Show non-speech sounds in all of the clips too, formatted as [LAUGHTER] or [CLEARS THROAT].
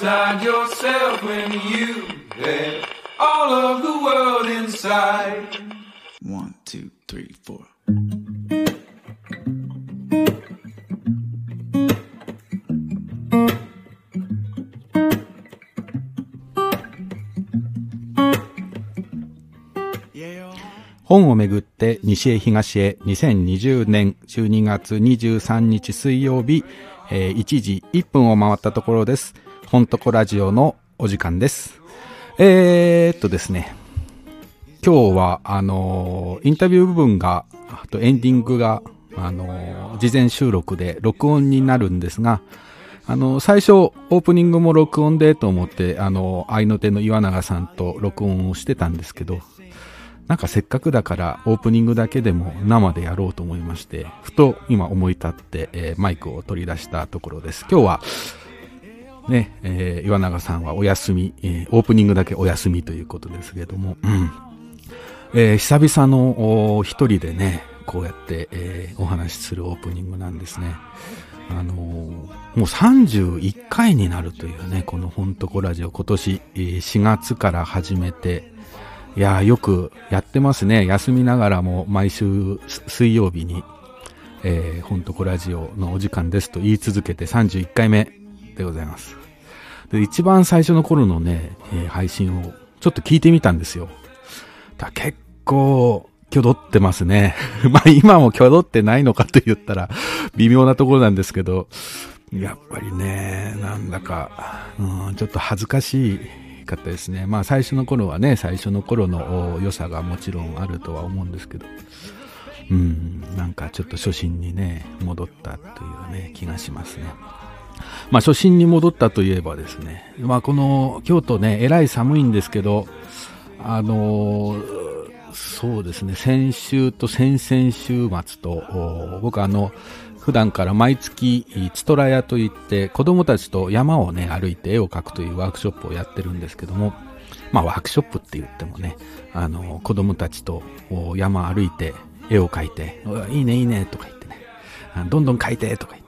outside yourself when you had all of the world inside? One, two, three, four. 本をめぐって西へ東へ2020年12月23日水曜日、えー1時1分を回ったところです。本とこラジオのお時間です。えー、っとですね、今日は、あのインタビュー部分が、あとエンディングが、あの事前収録で録音になるんですが、あの、最初、オープニングも録音でと思って、あの、愛の手の岩永さんと録音をしてたんですけど、なんかせっかくだからオープニングだけでも生でやろうと思いまして、ふと今思い立って、えーマイクを取り出したところです。今日は、ね、えー岩永さんはお休み、えーオープニングだけお休みということですけれども、うん。えー久々の一人でね、こうやって、えーお話しするオープニングなんですね。あのーもう31回になるというね、このほんとこラジオ今年え4月から始めて、いやよくやってますね。休みながらも毎週水曜日に、えー、ほんとこラジオのお時間ですと言い続けて31回目でございます。で、一番最初の頃のね、えー配信をちょっと聞いてみたんですよ。だ結構、挙動ってますね。[LAUGHS] まあ今も挙動ってないのかと言ったら微妙なところなんですけど、やっぱりね、なんだか、うん、ちょっと恥ずかしいかったですね。まあ最初の頃はね、最初の頃の良さがもちろんあるとは思うんですけど、うん、なんかちょっと初心にね、戻ったというね、気がしますね。まあ初心に戻ったといえばですね、まあこの京都ね、えらい寒いんですけど、あのーそうですね、先週と先々週末と、僕あの、普段から毎月、チトラ屋といって、子供たちと山をね、歩いて絵を描くというワークショップをやってるんですけども、まあワークショップって言ってもね、あの、子供たちと山歩いて絵を描いて、いいねいいねとか言ってね、どんどん描いてとか言って、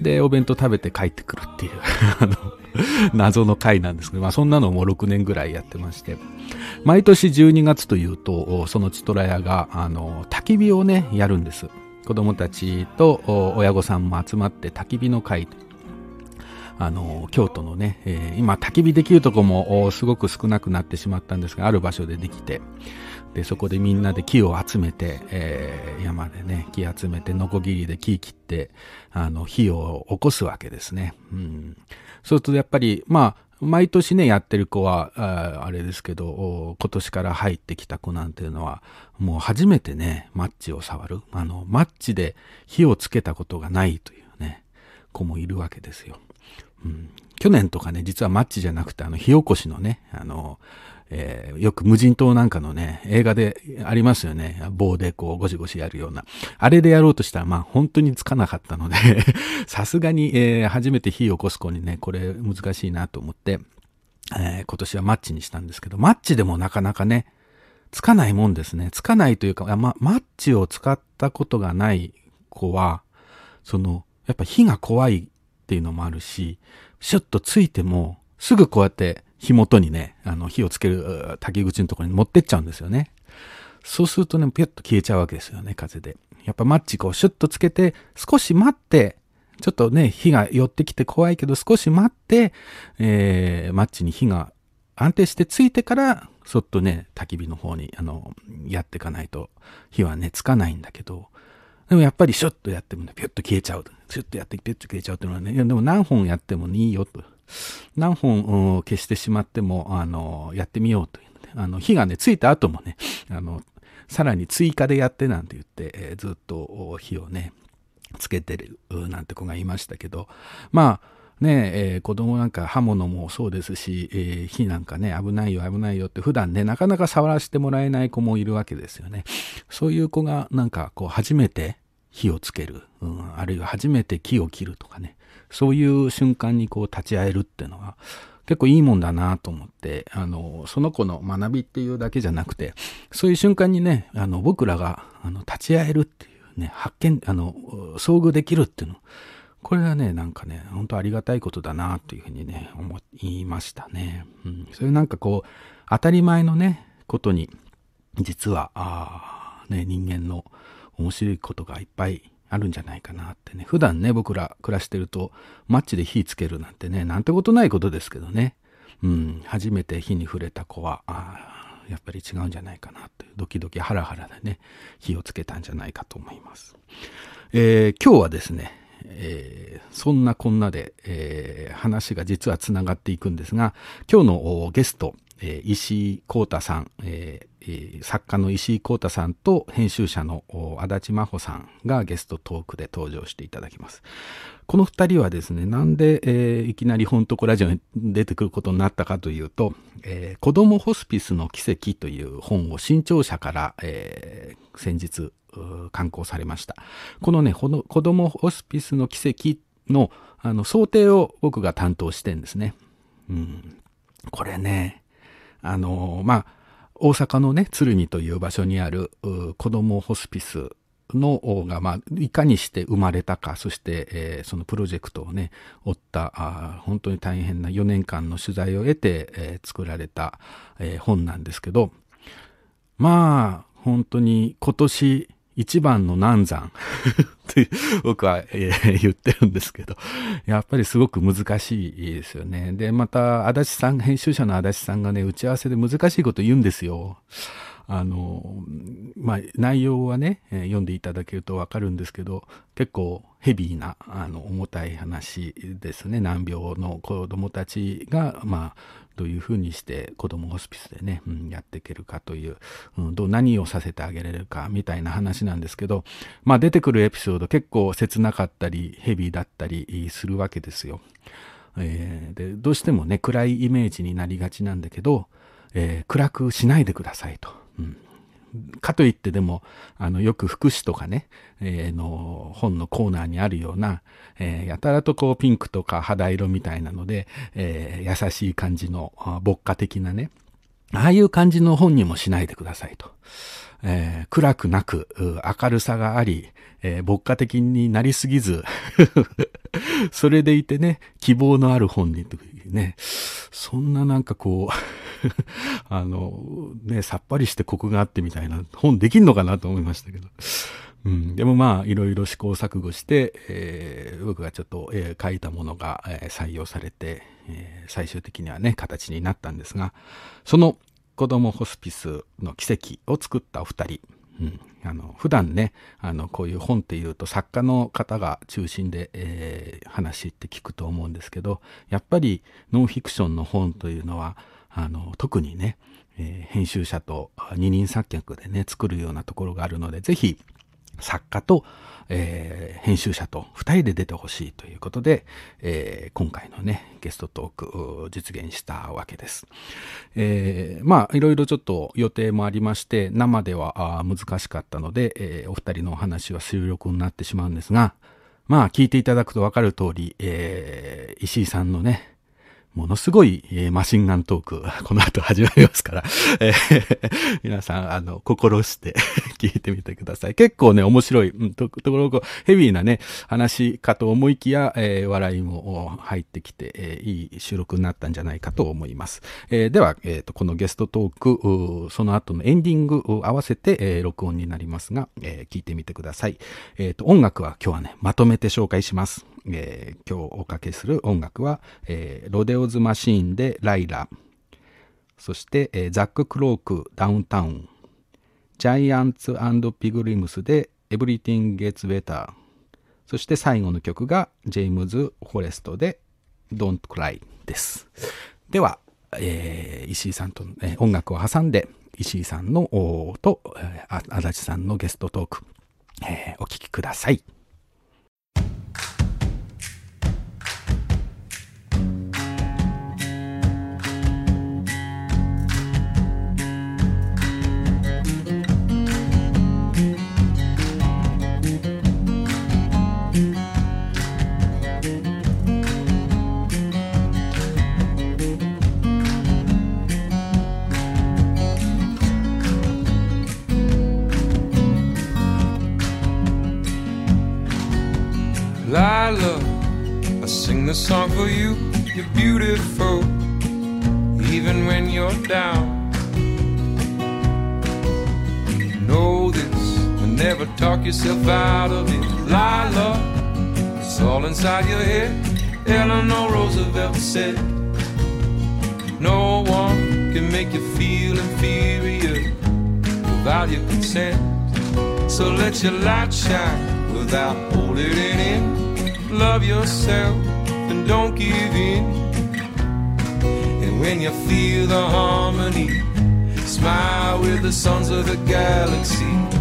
で、お弁当食べて帰ってくるっていう、[LAUGHS] あの、謎の回なんですけど、まあそんなのも6年ぐらいやってまして、毎年12月というと、そのチトラ屋が、あの、焚き火をね、やるんです。子供たちと親御さんも集まって焚き火の会あの、京都のね、えー今焚き火できるとこもすごく少なくなってしまったんですが、ある場所でできて、で、そこでみんなで木を集めて、えー山でね、木集めて、ノコギリで木切って、あの、火を起こすわけですね。うん。そうするとやっぱり、まあ、毎年ね、やってる子は、ああれですけど、今年から入ってきた子なんていうのは、もう初めてね、マッチを触る。あの、マッチで火をつけたことがないというね、子もいるわけですよ。うん、去年とかね、実はマッチじゃなくて、あの、火起こしのね、あの、えーよく無人島なんかのね、映画でありますよね。棒でこうゴシゴシやるような。あれでやろうとしたら、まあ本当につかなかったので、[LAUGHS] さすがに、えー初めて火を起こす子にね、これ難しいなと思って、えー今年はマッチにしたんですけど、マッチでもなかなかね、つかないもんですね。つかないというか、ま、マッチを使ったことがない子は、その、やっぱ火が怖いっていうのもあるし、シュッとついても、すぐこうやって火元にね、あの、火をつけるう焚き口のところに持ってっちゃうんですよね。そうするとね、ピュッと消えちゃうわけですよね、風で。やっぱマッチこうシュッとつけて、少し待って、ちょっとね、火が寄ってきて怖いけど、少し待って、えー、マッチに火が安定してついてから、そっとね、焚き火の方に、あの、やっていかないと、火はね、つかないんだけど、でもやっぱりシュッとやってもね、ピュッと消えちゃう。シュッとやってピュッと消えちゃうっていうのはね、いやでも何本やってもいいよと。何本消してしまっても、あの、やってみようというので、あの、火がね、ついた後もね、あの、さらに追加でやってなんて言って、えーずっと火をね、つけてるなんて子がいましたけど、まあ、ねえー子供なんか刃物もそうですし、えー火なんかね、危ないよ、危ないよって普段ね、なかなか触らせてもらえない子もいるわけですよね。そういう子がなんかこう初めて火をつける、うん、あるいは初めて木を切るとかね、そういう瞬間にこう立ち会えるっていうのは結構いいもんだなと思って、あの、その子の学びっていうだけじゃなくて、そういう瞬間にね、あの、僕らがあの立ち会えるっていうね、発見、あの、遭遇できるっていうの、これはね、なんかね、本当ありがたいことだなというふうにね、思いましたね。うん。そういうなんかこう、当たり前のね、ことに、実は、ああ、ね、人間の面白いことがいっぱいあるんじゃないかなってね。普段ね、僕ら暮らしてると、マッチで火つけるなんてね、なんてことないことですけどね。うん、初めて火に触れた子は、あやっぱり違うんじゃないかなっていう、ドキドキハラハラでね、火をつけたんじゃないかと思います。えー、今日はですね、えー、そんなこんなで、えー、話が実はつながっていくんですが、今日のゲスト、石井幸太さん、えー、作家の石井幸太さんと編集者の足立真帆さんがゲストトークで登場していただきます。この二人はですね、なんで、えー、いきなり本当こラジオに出てくることになったかというと、えー、子供ホスピスの奇跡という本を新潮社から、えー、先日刊行されました。このね、この子供ホスピスの奇跡のあの想定を僕が担当してんですね。うん、これね、あのまあ、大阪のね、鶴見という場所にある子供ホスピスのが、まあ、いかにして生まれたか、そして、えー、そのプロジェクトをね、追ったあ、本当に大変な4年間の取材を得て、えー、作られた、えー、本なんですけど、まあ、本当に今年一番の難産 [LAUGHS] って僕は、言ってるんですけど、やっぱりすごく難しいですよね。で、また、足立さん、編集者の足立さんがね、打ち合わせで難しいこと言うんですよ。あの、まあ、内容はね、えー、読んでいただけるとわかるんですけど、結構ヘビーな、あの、重たい話ですね。難病の子供たちが、まあ、どういうふうにして子供ホスピスでね、うん、やっていけるかという、うん、どう何をさせてあげられるかみたいな話なんですけど、まあ出てくるエピソード結構切なかったりヘビーだったりするわけですよ。えー、でどうしてもね暗いイメージになりがちなんだけど、えー、暗くしないでくださいと。うんかといってでも、あの、よく福祉とかね、えー、の本のコーナーにあるような、えー、やたらとこうピンクとか肌色みたいなので、えー、優しい感じの牧歌的なね、ああいう感じの本にもしないでくださいと。えー、暗くなく、明るさがあり、えー、牧歌的になりすぎず [LAUGHS] それでいてね、希望のある本にというね、そんななんかこう [LAUGHS] あの、ね、さっぱりしてコクがあってみたいな本できんのかなと思いましたけど。うん、でもまあ、いろいろ試行錯誤して、えー、僕がちょっと、えー、書いたものが、えー、採用されて、えー、最終的にはね、形になったんですが、その子供ホスピスの奇跡を作ったお二人、うん、あの普段ねあのこういう本っていうと作家の方が中心で、えー、話って聞くと思うんですけどやっぱりノンフィクションの本というのはあの特にね、えー、編集者と二人三脚でね作るようなところがあるのでぜひ作家と、えー、編集者と2人で出てほしいということで、えー、今回のね、ゲストトークを実現したわけです。えー、まあ、いろいろちょっと予定もありまして、生では難しかったので、え、お二人のお話は収録になってしまうんですが、まあ、聞いていただくとわかる通り、え、石井さんのね、ものすごい、えー、マシンガントーク、[LAUGHS] この後始まりますから、えー、[LAUGHS] 皆さん、あの、心して [LAUGHS] 聞いてみてください。結構ね、面白い、うん、ところが、ヘビーなね、話かと思いきや、えー、笑いも入ってきて、えー、いい収録になったんじゃないかと思います。えー、では、えーと、このゲストトーク、その後のエンディングを合わせて、えー、録音になりますが、えー、聞いてみてください。えっ、ー、と、音楽は今日はね、まとめて紹介します。えー、今日おかけする音楽は、えー、ロデオズマシーンでライラ、そして、えー、ザック・クロークダウンタウン、ジャイアンツピグリムスで Everything Gets Better、そして最後の曲がジェームズ・フォレストで Don't Cry です。では、えー、石井さんと、えー、音楽を挟んで石井さんのと、えー、足立さんのゲストトーク、えー、お聴きください。Song for you. You're beautiful, even when you're down. Know this, and never talk yourself out of it. Lila, it's all inside your head. Eleanor Roosevelt said, No one can make you feel inferior without your consent. So let your light shine without holding it in. Love yourself and don't give in. And when you feel the harmony, smile with the sons of the galaxies.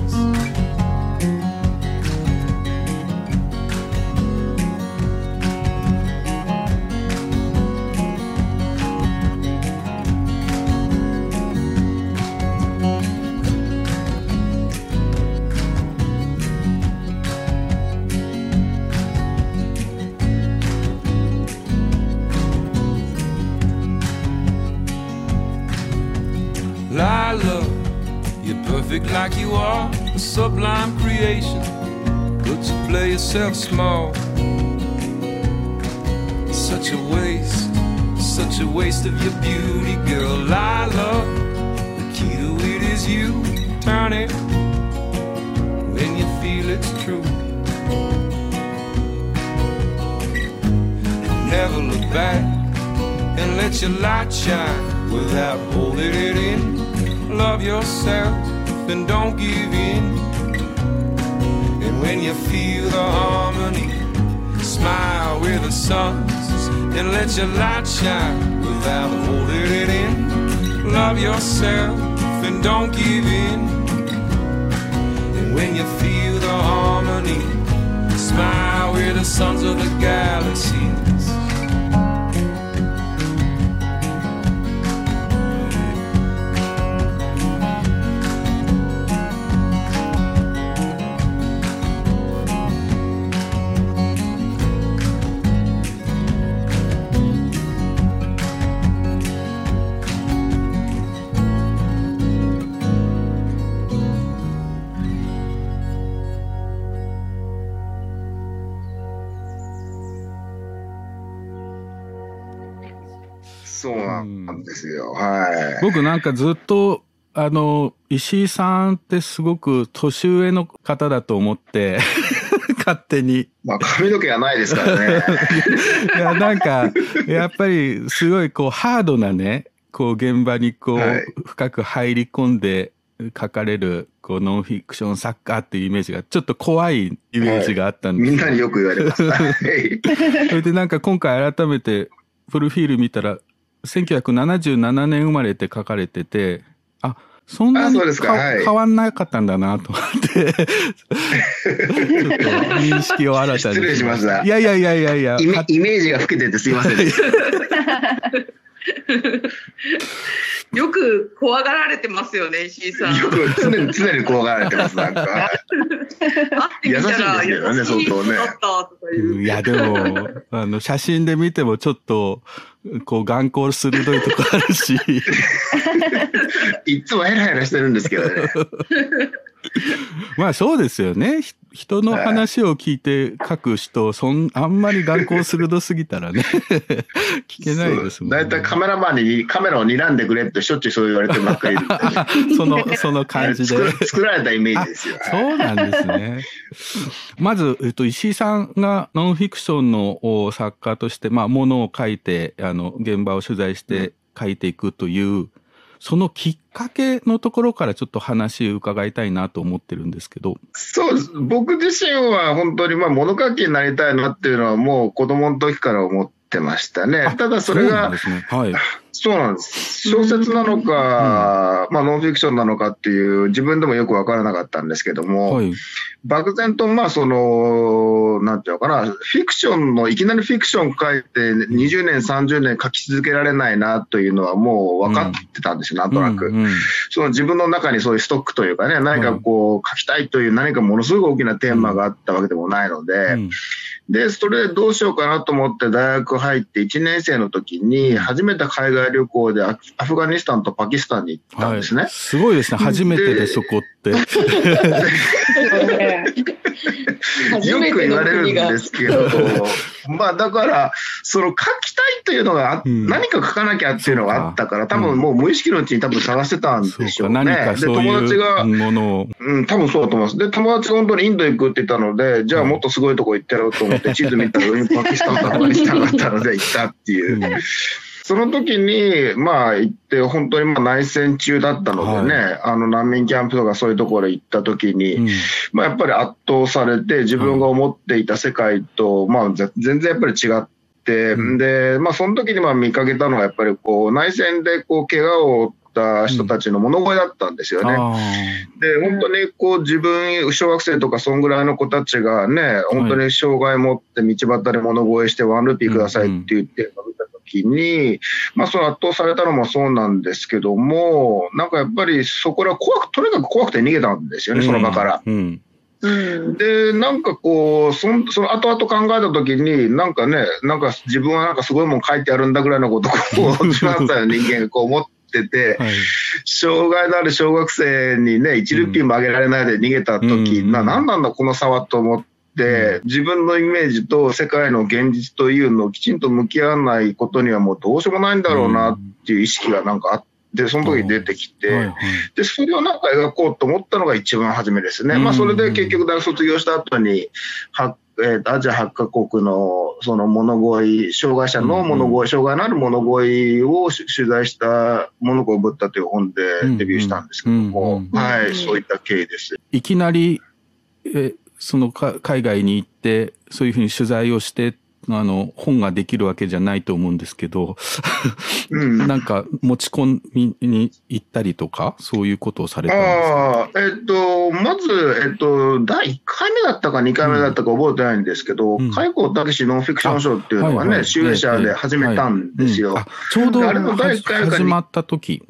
You are, a sublime creation. But you play yourself small. Such a waste, such a waste of your beauty, girl. Lila, the key to it is you. Turn it when you feel it's true. Never look back and let your light shine without holding it in. Love yourself and don't give in. And when you feel the harmony, smile with the suns and let your light shine without holding it in. Love yourself and don't give in. And when you feel the harmony, smile with the sons of the galaxies. なんかずっと、あの、石井さんってすごく年上の方だと思って、[LAUGHS] 勝手に。まあ、髪の毛がないですからね。[LAUGHS] いや、なんか、やっぱりすごいこうハードなね、こう現場にこう、はい深く入り込んで書かれる、こうノンフィクション作家っていうイメージが、ちょっと怖いイメージがあったんですみんなによく言われます。はい [LAUGHS] それでなんか今回改めてプロフィール見たら、1977年生まれって書かれてて、あ、そんなあにそうですかはい変わんなかったんだなと思って、[LAUGHS] ちょっと認識を新たに。失礼しましたいやいやいやいやいや、イメイメージが老けててすいません。[LAUGHS] よく怖がられてますよね、石井さん。よく常に常に怖がられてます。なんか。[LAUGHS] 優しいんですけどね優しい相当ね。いやでも、あの、写真で見てもちょっと、こう、眼光鋭いとこあるし、[LAUGHS] いつもヘラヘラしてるんですけどね。[LAUGHS] まあそうですよね。ひ人の話を聞いて書く人、そん、あんまり眼光鋭すぎたらね、[LAUGHS] 聞けないですもん、ね。大体カメラマンにカメラを睨んでくれってしょっちゅうそう言われてばっかりいるんで。[LAUGHS] その、[LAUGHS] その感じで。作作られたイメージですよ。そうなんですね。まず、えっと、石井さんがノンフィクションのお作家として、まあ、ものを書いて、あの、現場を取材して書いていくという、そのきっかけのところからちょっと話を伺いたいなと思ってるんですけど。そうです。僕自身は本当にまあ物書きになりたいなっていうのはもう子供の時から思ってましたね。ただそれがね。はい。そうなんです。小説なのか、まあノンフィクションなのかっていう自分でもよくわからなかったんですけども、はい。漠然とまあその、なんていうのかな、フィクションの、いきなりフィクション書いて20年、30年書き続けられないなというのはもう分かってたんですよ、なんとなく。うん。うん。その自分の中にそういうストックというかね、何かこう書きたいという何かものすごく大きなテーマがあったわけでもないので、うん。で、それでどうしようかなと思って大学入って1年生の時に初めて海外外旅行でアアフガニスタンとパキスタンに行ったんですね。はい。すごいですね。初めてでそこって。初よく言われるんで。すけど、まあだから、その書きたいというのがあ、うん何か書かなきゃっていうのがあったから、多分もう無意識のうちに多分探してたんでしょうね。何かで、友達がいう、ん、多分そうだと思います。で、友達が本当にインド行くって言ったので、じゃあもっとすごいとこ行ってやろうと思って、地図見たらパキスタンとアフガニスタンがあったので行ったっていう。うんその時に、まあ行って、本当にまあ内戦中だったのでね、あの難民キャンプとかそういうところ行った時に、うん。まあやっぱり圧倒されて、自分が思っていた世界と、まあぜ全然やっぱり違って、うん。で、まあその時にまあ見かけたのがやっぱりこう内戦でこう怪我を負った人たちの物声だったんですよね。あで、本当にこう自分、小学生とかそんぐらいの子たちがね、本当に障害持って道端で物声してワンルピーくださいって言ってるのを見たときに、まあその圧倒されたのもそうなんですけども、なんかやっぱりそこら怖く、とにかく怖くて逃げたんですよーね、その場から。。うん。うん。で、なんかこう、そんその後々考えたときに、なんかね、なんか自分はなんかすごいもん書いてあるんだぐらいのことを、こう、18歳の人間がこう思ってて、はい。障害のある小学生にね、1ルピーもあげられないで逃げた時、うんな、なんなんだこの差はと思って、自分のイメージと世界の現実というのをきちんと向き合わないことにはもうどうしようもないんだろうなっていう意識がなんかあって、その時に出てきて、はいはい。で、それをなんか描こうと思ったのが一番初めですね。うん。まあ、それで結局大学卒業した後に、はえーとアジア8カ国のその物乞い、障害者の物乞い、障害のある物乞いをし取材した物乞いブッダという本でデビューしたんですけども、はい、そういった経緯です。いきなり、え、そのか海外に行って、そういうふうに取材をして、あの、本ができるわけじゃないと思うんですけど、うん。なんか持ち込みに行ったりとか、そういうことをされたんですか？えっと、まず、えっと、第1回目だったか2回目だったか覚えてないんですけど、うん海口武ノンフィクション賞っていうのがね、はいはい集英社で始めたんですよ。ちょうどであれの第一回かに始まった時。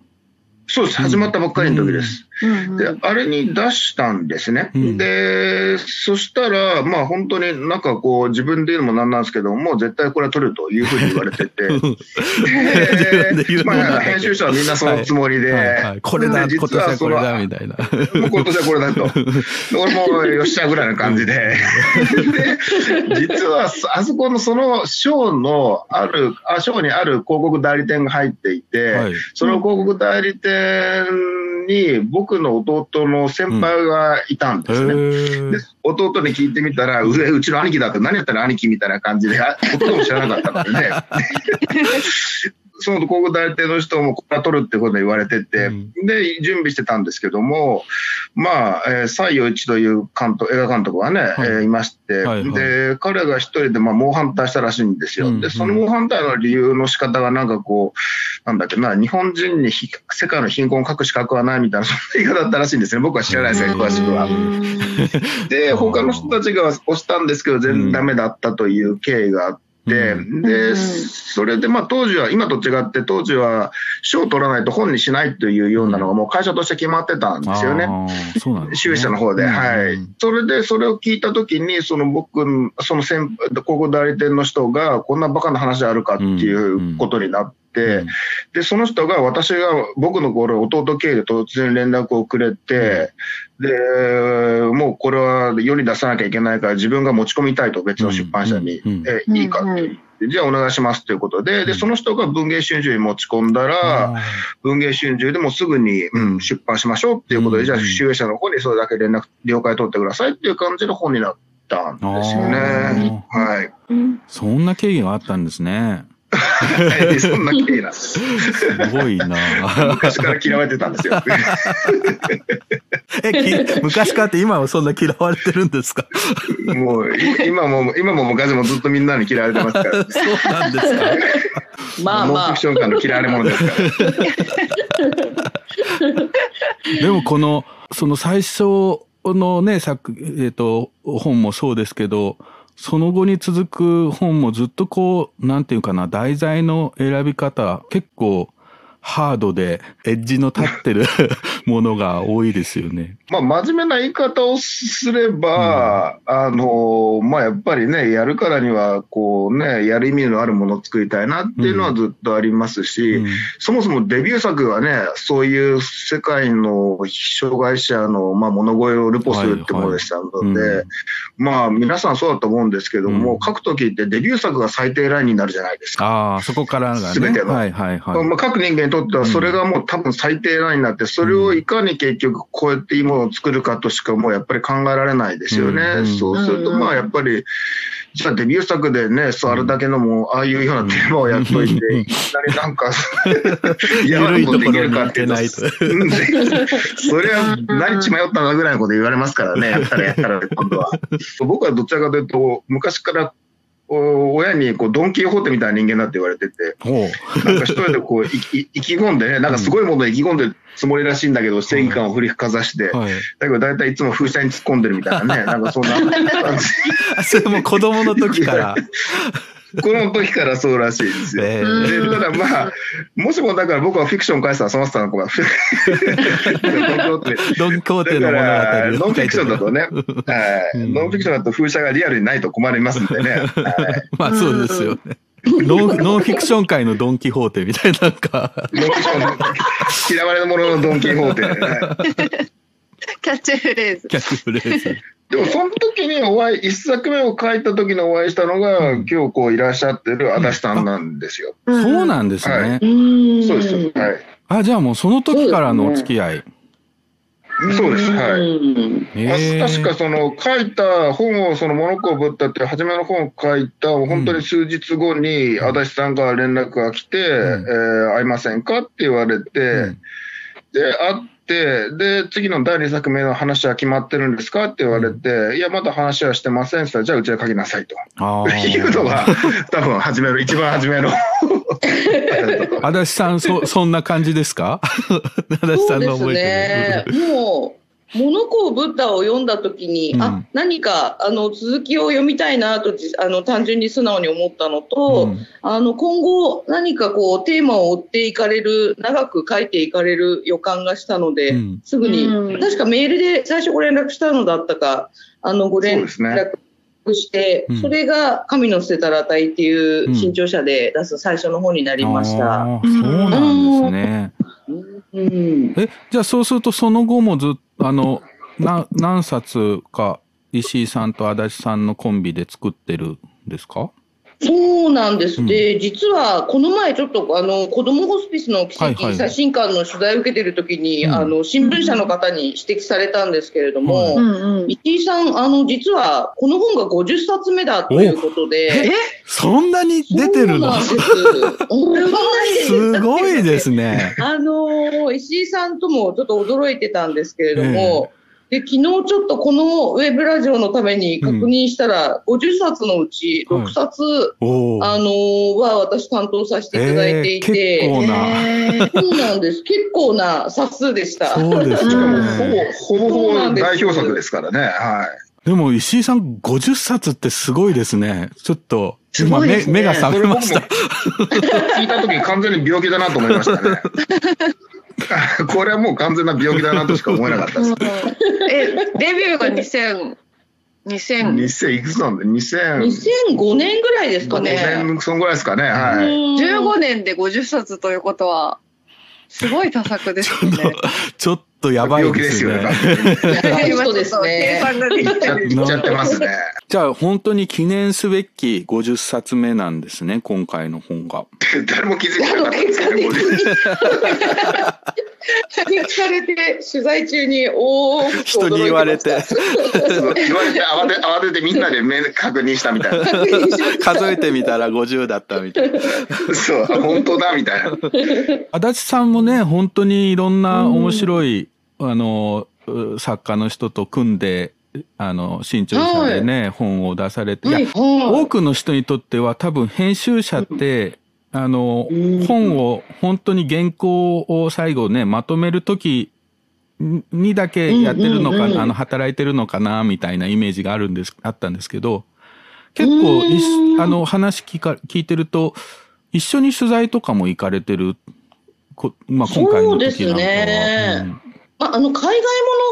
そうです。始まったばっかりの時です。うんで、あれに出したんですね。うんで、そしたら、まあ本当になんかこう自分で言うのもなんなんですけど、もう絶対これは取るというふうに言われてて。[LAUGHS] まあ編集者はみんなそのつもりで、はいはいこれだ、で今年はこれだ、みたたいな。もう今年はこれだと。俺もよっしゃぐらいの感じで。[LAUGHS] で、実はあそこのその賞のある、あ賞にある広告代理店が入っていて、はい。その広告代理店に僕の弟の先輩がいたんへですね。ーで弟に聞いてみたら、うえうちの兄貴だって何やったら兄貴みたいな感じで、あ弟も知らなかったのでね。[LAUGHS] その広告代理店の人もこれは取るってことで言われてて、うんで、準備してたんですけども、まあ、えー、西洋一という監督、映画監督がね、はいえーいまして、はいはいで、彼が一人でまあ猛反対したらしいんですよ。うんで、その猛反対の理由の仕方がなんかこう、なんだっけな、日本人にひ世界の貧困を書く資格はないみたいな、そんな言い方だったらしいんですね。僕は知らないですけど、詳しくは。[LAUGHS] で、他の人たちが押したんですけど、全然ダメだったという経緯があって、うんそれでまあ当時は、今と違って当時は賞を取らないと本にしないというようなのがもう会社として決まってたんですよね。そうなんですね。収益者の方で、うんはい。それで、それを聞いたときに、その僕、その先広告代理店の人が、こんなバカな話あるかっていうことになって、うんで、その人が私が僕の頃、弟経由で突然連絡をくれて、で、もうこれは世に出さなきゃいけないから自分が持ち込みたいと別の出版社に、うん。うん。えいいかって。じゃあお願いしますということで、で、その人が文芸春秋に持ち込んだら、あ文芸春秋でもすぐに、うん、出版しましょうっていうことで、うんじゃあ、集英社の方にそれだけ連絡、了解取ってくださいっていう感じの本になったんですよね。はい。うん。そんな経緯があったんですね。はいそんな経緯なす。すごいな昔から嫌われてたんですよ。[LAUGHS] え、き昔からって今はそんな嫌われてるんですか？もう、い今も、今も昔もずっとみんなに嫌われてますから。そうなんですか？まあまあノンフィク。ション界の嫌われ者ですから。[LAUGHS] でもこの、その最初のね、作、えっ、と、本もそうですけど、その後に続く本もずっとこう、なんていうかな、題材の選び方、結構ハードでエッジの立ってる [LAUGHS] ものが多いですよね。まあ、真面目な言い方をすれば、うん、あの、まあ、やっぱりね、やるからには、こうね、やる意味のあるものを作りたいなっていうのはずっとありますし、うん、そもそもデビュー作がね、そういう世界の障害者の、まあ、物声をルポするってものでしたので、はいはい、まあ、皆さんそうだと思うんですけども、書くときってデビュー作が最低ラインになるじゃないですか。ああ、そこからがね。すべての。はいはいはい。まあ、各人間にとってはそれがもう多分最低ラインになって、それをいかに結局こうやっていいものを作るかとしかもうやっぱり考えられないですよね。うん、そうするとまあやっぱり、じゃあデビュー作でね、座るだけのも、ああいうようなテーマをやっといて、いきなりなんか、[LAUGHS] やること。できるかっていうと、それは何日迷ったんだぐらいのこと言われますからね、やったらやったら今度は。僕はどちらかというと、昔から親にこうドン・キホーテみたいな人間だって言われてて、なんか一人でこう意気込んでね、なんかすごいものを意気込んでるつもりらしいんだけど、正義感を振りかざして、はい、だけど大体いつも風車に突っ込んでるみたいなね、なんかそんな感じ。[LAUGHS] それも子供の時から。[LAUGHS] [LAUGHS] この時からそうらしいですよ。えー、でただまあ、もしもだから僕はフィクション書いてたらその人の子が、[LAUGHS] ドン・キホーテの物語ノンフィクションだとね、はい、ノンフィクションだと風車がリアルにないと困りますんでね。[LAUGHS] はい、まあそうですよね。ノンノンフィクション界のドン・キホーテみたいななんか。ノンフィクションの嫌われのもののドン・キホーテ、ね。キャッチフレーズ。キャッチフレーズ。[LAUGHS] でも、その時にお会い、一作目を書いた時にお会いしたのが、うん、今日こういらっしゃってる足立さんなんですよ。うん、そうなんですね。はい、そうです。はい。あ、じゃあもうその時からのお付き合い。そうです。はい。確かその書いた本を、そのモノコをぶったって初めの本を書いた、本当に数日後に足立さんから連絡が来て、うん、えー、会いませんかって言われて、うん、で、会っ、で、次の第2作目の話は決まってるんですかって言われて、うん、いや、まだ話はしてませんって言ったら、じゃあうちで書きなさいと。[LAUGHS] いうのが、多分初めの、一番初めの。足立さん、そ、そんな感じですか？[LAUGHS] 足立さんの覚えてる。ね、もう、モノコブッダを読んだ時に、うん、あ何かあの続きを読みたいなとあの単純に素直に思ったのと、うん、あの今後何かこうテーマを追っていかれる長く書いていかれる予感がしたので、うん、すぐに、確かメールで最初ご連絡したのだったかあのご連絡して、そ、ね,、れが「神の捨てたらたい」っていう新潮社で出す最初の本になりました。そうなんですね。え、じゃあそうするとその後もずっと、あの、な、何冊か石井さんと足立さんのコンビで作ってるんですか？そうなんです。うん、で、実はこの前ちょっとあの子供ホスピスの奇跡写真館の取材を受けてるときに、はいはい、あの新聞社の方に指摘されたんですけれども、うん、石井さんあの実はこの本が50冊目だということで、えそんなに出てるの？す [LAUGHS] すごいですね。あの石井さんともちょっと驚いてたんですけれども。えーで昨日ちょっとこのウェブラジオのために確認したら、うん、50冊のうち6冊、はい、あのー、は私担当させていただいていて、えー、結構な、えー、そうなんです。[LAUGHS] 結構な冊数でした。そうですね。ほぼほぼ代表作ですからねはいでも石井さん50冊ってすごいですねちょっと今目、ね、目が覚めました聞いた時完全に病気だなと思いましたね [LAUGHS] これはもう完全な病気だなとしか思えなかったです。え、デビューが2000、2000。2000いくつなんだ ?2000。2005年ぐらいですかね。2000、そんぐらいですかね。はい。15年で50冊ということは、すごい多作ですね。ちょっとやばいですね。そうですね。いっちゃってますね。じゃあ本当に記念すべき50冊目なんですね、今回の本が。誰も気づいてなかったですけど、聞かれて、取材中に、おお、人に言われて。[LAUGHS] 言われて慌て、慌ててみんなで目確認したみたいな。[LAUGHS] 数えてみたら50だったみたいな。そう、本当だみたいな。足立さんもね、本当にいろんな面白い、あの、作家の人と組んで、あの、新潮社でね、はい、本を出されて、はい、多くの人にとっては多分編集者って、あの、本を本当に原稿を最後ね、まとめるときにだけやってるのかな、あの、働いてるのかな、みたいなイメージがあるんです、あったんですけど、結構、あの、話聞か、聞いてると、一緒に取材とかも行かれてるこまあ、今回の時なんかは。そうですねまあ、あの海外も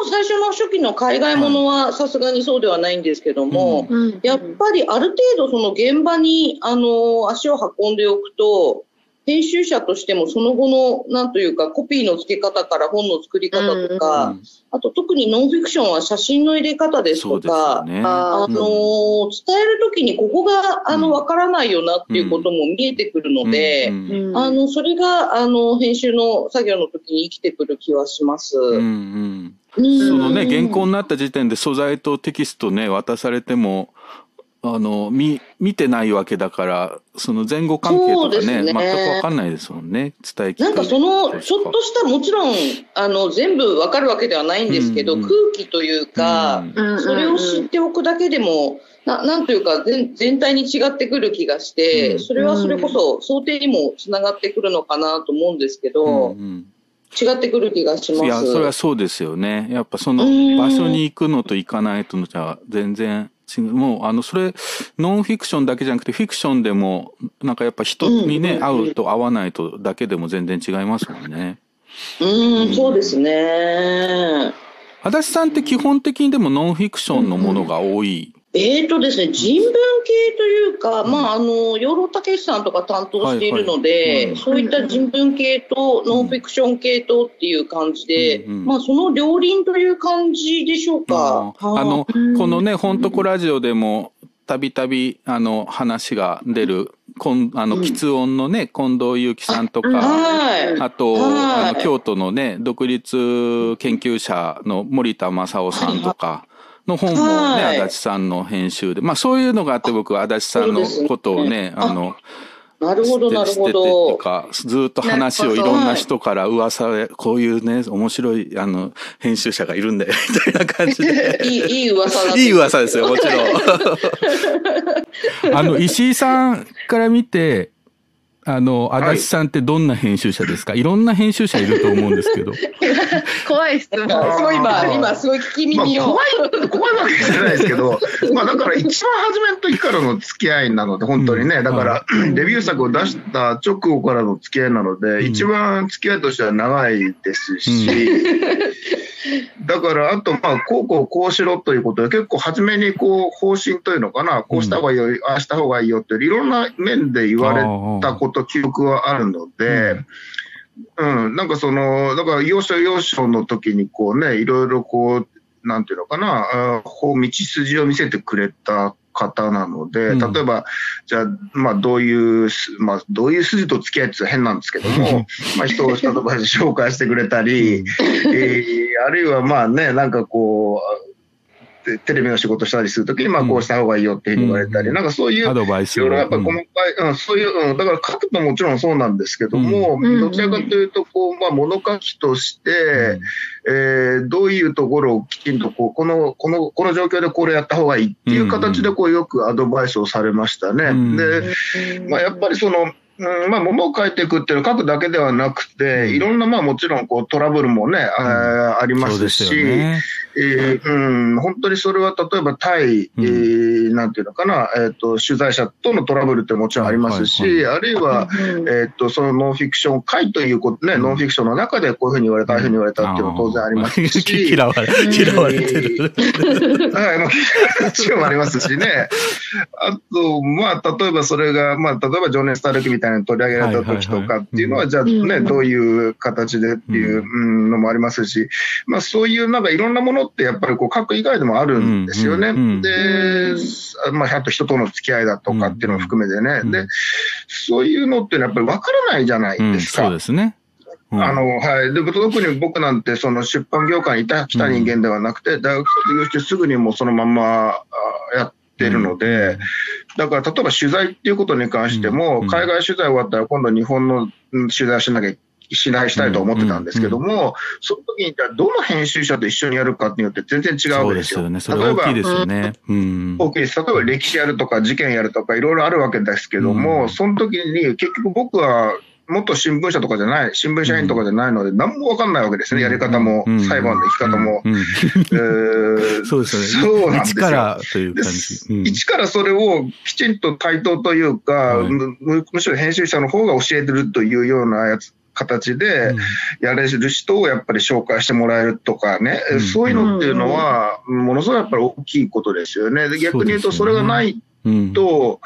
の最初の初期の海外ものはさすがにそうではないんですけども、うん。やっぱりある程度その現場にあの足を運んでおくと編集者としてもその後のなんというかコピーの付け方から本の作り方とか、うんあと特にノンフィクションは写真の入れ方ですとか。ね。ああのー伝えるときにここがあうんのわからないよなっていうことも見えてくるので、うんうんうんあのそれがあの編集の作業の時に生きてくる気はします。うんうんうんそのね、原稿になった時点で素材とテキストね、渡されても、あの、見、見てないわけだから、その前後関係とかね、ね。全くわかんないですもんね、伝え聞くなんかそのちょっとしたもちろんあの全部わかるわけではないんですけど、うんうん空気というか、うんそれを知っておくだけでもななんというか全全体に違ってくる気がして、うん。それはそれこそ想定にもつながってくるのかなと思うんですけど、うんうん。違ってくる気がします。いや、それはそうですよね。やっぱそのうん。場所に行くのと行かないとのじゃ全然。もう、あの、それ、ノンフィクションだけじゃなくて、フィクションでも、なんかやっぱ人にね、うんうん会うと会わないとだけでも全然違いますもんね。うん、そうですね。足立さんって基本的にでもノンフィクションのものが多い。えーとですね、人文系というか、まあ、あの、養老孟司さんとか担当しているので、はいはい。うん。そういった人文系とノンフィクション系とっていう感じで、うんうん。まあ、その両輪という感じでしょうか？ああの、うん。このね、ほんとこラジオでも、たびたび、あの、話が出る、こん、あの、喫音のね、近藤祐樹さんとか、はい。あと、はい。あの、京都のね、独立研究者の森田正夫さんとかの本もね、はい足立さんの編集で、まあそういうのがあって僕は足立さんのことをね、あの、なるほど、なるほど。か、ずっと話をいろんな人から噂で、こういうね、面白い、あの、編集者がいるんだよ、みたいな感じで。[LAUGHS] いい、いい噂だいい噂ですよ、もちろん。[LAUGHS] あの、石井さんから見て、あの、足立さんってどんな編集者ですか、い、ろんな編集者いると思うんですけど。[LAUGHS] 怖い質問。すごい今、今、すごい聞きまあ、耳を。怖い、怖いわけじゃないですけど、[LAUGHS] まあだから一番初めの時からの付き合いなので、本当にね、だから、デビュー作を出した直後からの付き合いなので、ん。一番付き合いとしては長いですし、[LAUGHS] だから、あと、まあ、こうこうこうしろということで、結構初めにこう、方針というのかな、こうした方がいいよ、ああした方がいいよって、いろんな面で言われたこと、記憶はあるので、うん、なんかその、だから要所要所の時にこうね、いろいろこう、なんていうのかな、あこう道筋を見せてくれた方なので、うん。例えば、じゃあ、まあ、どういうす、まあ、どういう筋と付き合いって変なんですけども、[LAUGHS] まあ、人を、例えば紹介してくれたり、[LAUGHS] えーあるいはまあね、なんかこう、テテレビの仕事したりするときに、まあ、こうした方がいいよって言われたり、うん。なんかそういうア、ドバイスを。いろいろやっぱうん。細かい、うん、そういう、うん、だから書くのももちろんそうなんですけども、うん。どちらかというと、こう、まあ、物書きとして、えーどういうところをきちんと、こう、この、この、この状況でこれやった方がいいっていう形で、こう、よくアドバイスをされましたね。うん。で、まあ、やっぱりその、うんまあ、物を書いていくっていうのは書くだけではなくて、いろんな、まあ、もちろん、こう、トラブルもね、あーありまそうですすし、よね。えーうん、本当にそれは例えば対、えーなんていうのかな、えっ、と、取材者とのトラブルってもちろんありますし、はいあるいは、えっ、と、そのノンフィクション会ということね、ノンフィクションの中でこういうふうに言われた、ああいうふうに言われたっていうのも当然ありますし、[LAUGHS] 嫌われ、嫌われてる。はい、もちろんありますしね。あと、まあ、例えばそれが、まあ、例えば情熱大陸みたいなの取り上げられた時とかっていうのは、じゃあね、どういう形でっていううんのもありますし、まあ、そういうなんかいろんなものってやっぱりこう書く以外でもあるんですよね。うんうんで、まあ、あと人との付き合いだとかっていうのも含めてね。うんで、そういうのっていうのはやっぱり分からないじゃないうん、ですか。そうですね。うんあの、はい。で、特に僕なんて、その出版業界にいた、来た人間ではなくて、大学卒業してすぐにもうそのまんまあやってるので、だから、例えば取材っていうことに関しても、うん海外取材終わったら今度日本のうん取材をしなきゃしないしたいと思ってたんですけども、その時にじゃあどの編集者と一緒にやるかによって全然違うわですよ。ですよね。大きいですよね。うん。大きいです。例えば歴史やるとか事件やるとかいろいろあるわけですけども、うんその時に結局僕は元新聞社とかじゃない、新聞社員とかじゃないので何もわかんないわけですね。やり方も、うん裁判の生き方も。うん [LAUGHS] えー [LAUGHS] そうですよね。そうなんですよ一からというで感じ。うん一からそれをきちんと対等というか、むむしろ編集者の方が教えてるというようなやつ形でやれる人をやっぱり紹介してもらえるとかね、うん、そういうのっていうのは、ものすごいやっぱり大きいことですよね。で逆に言うと、それがないと、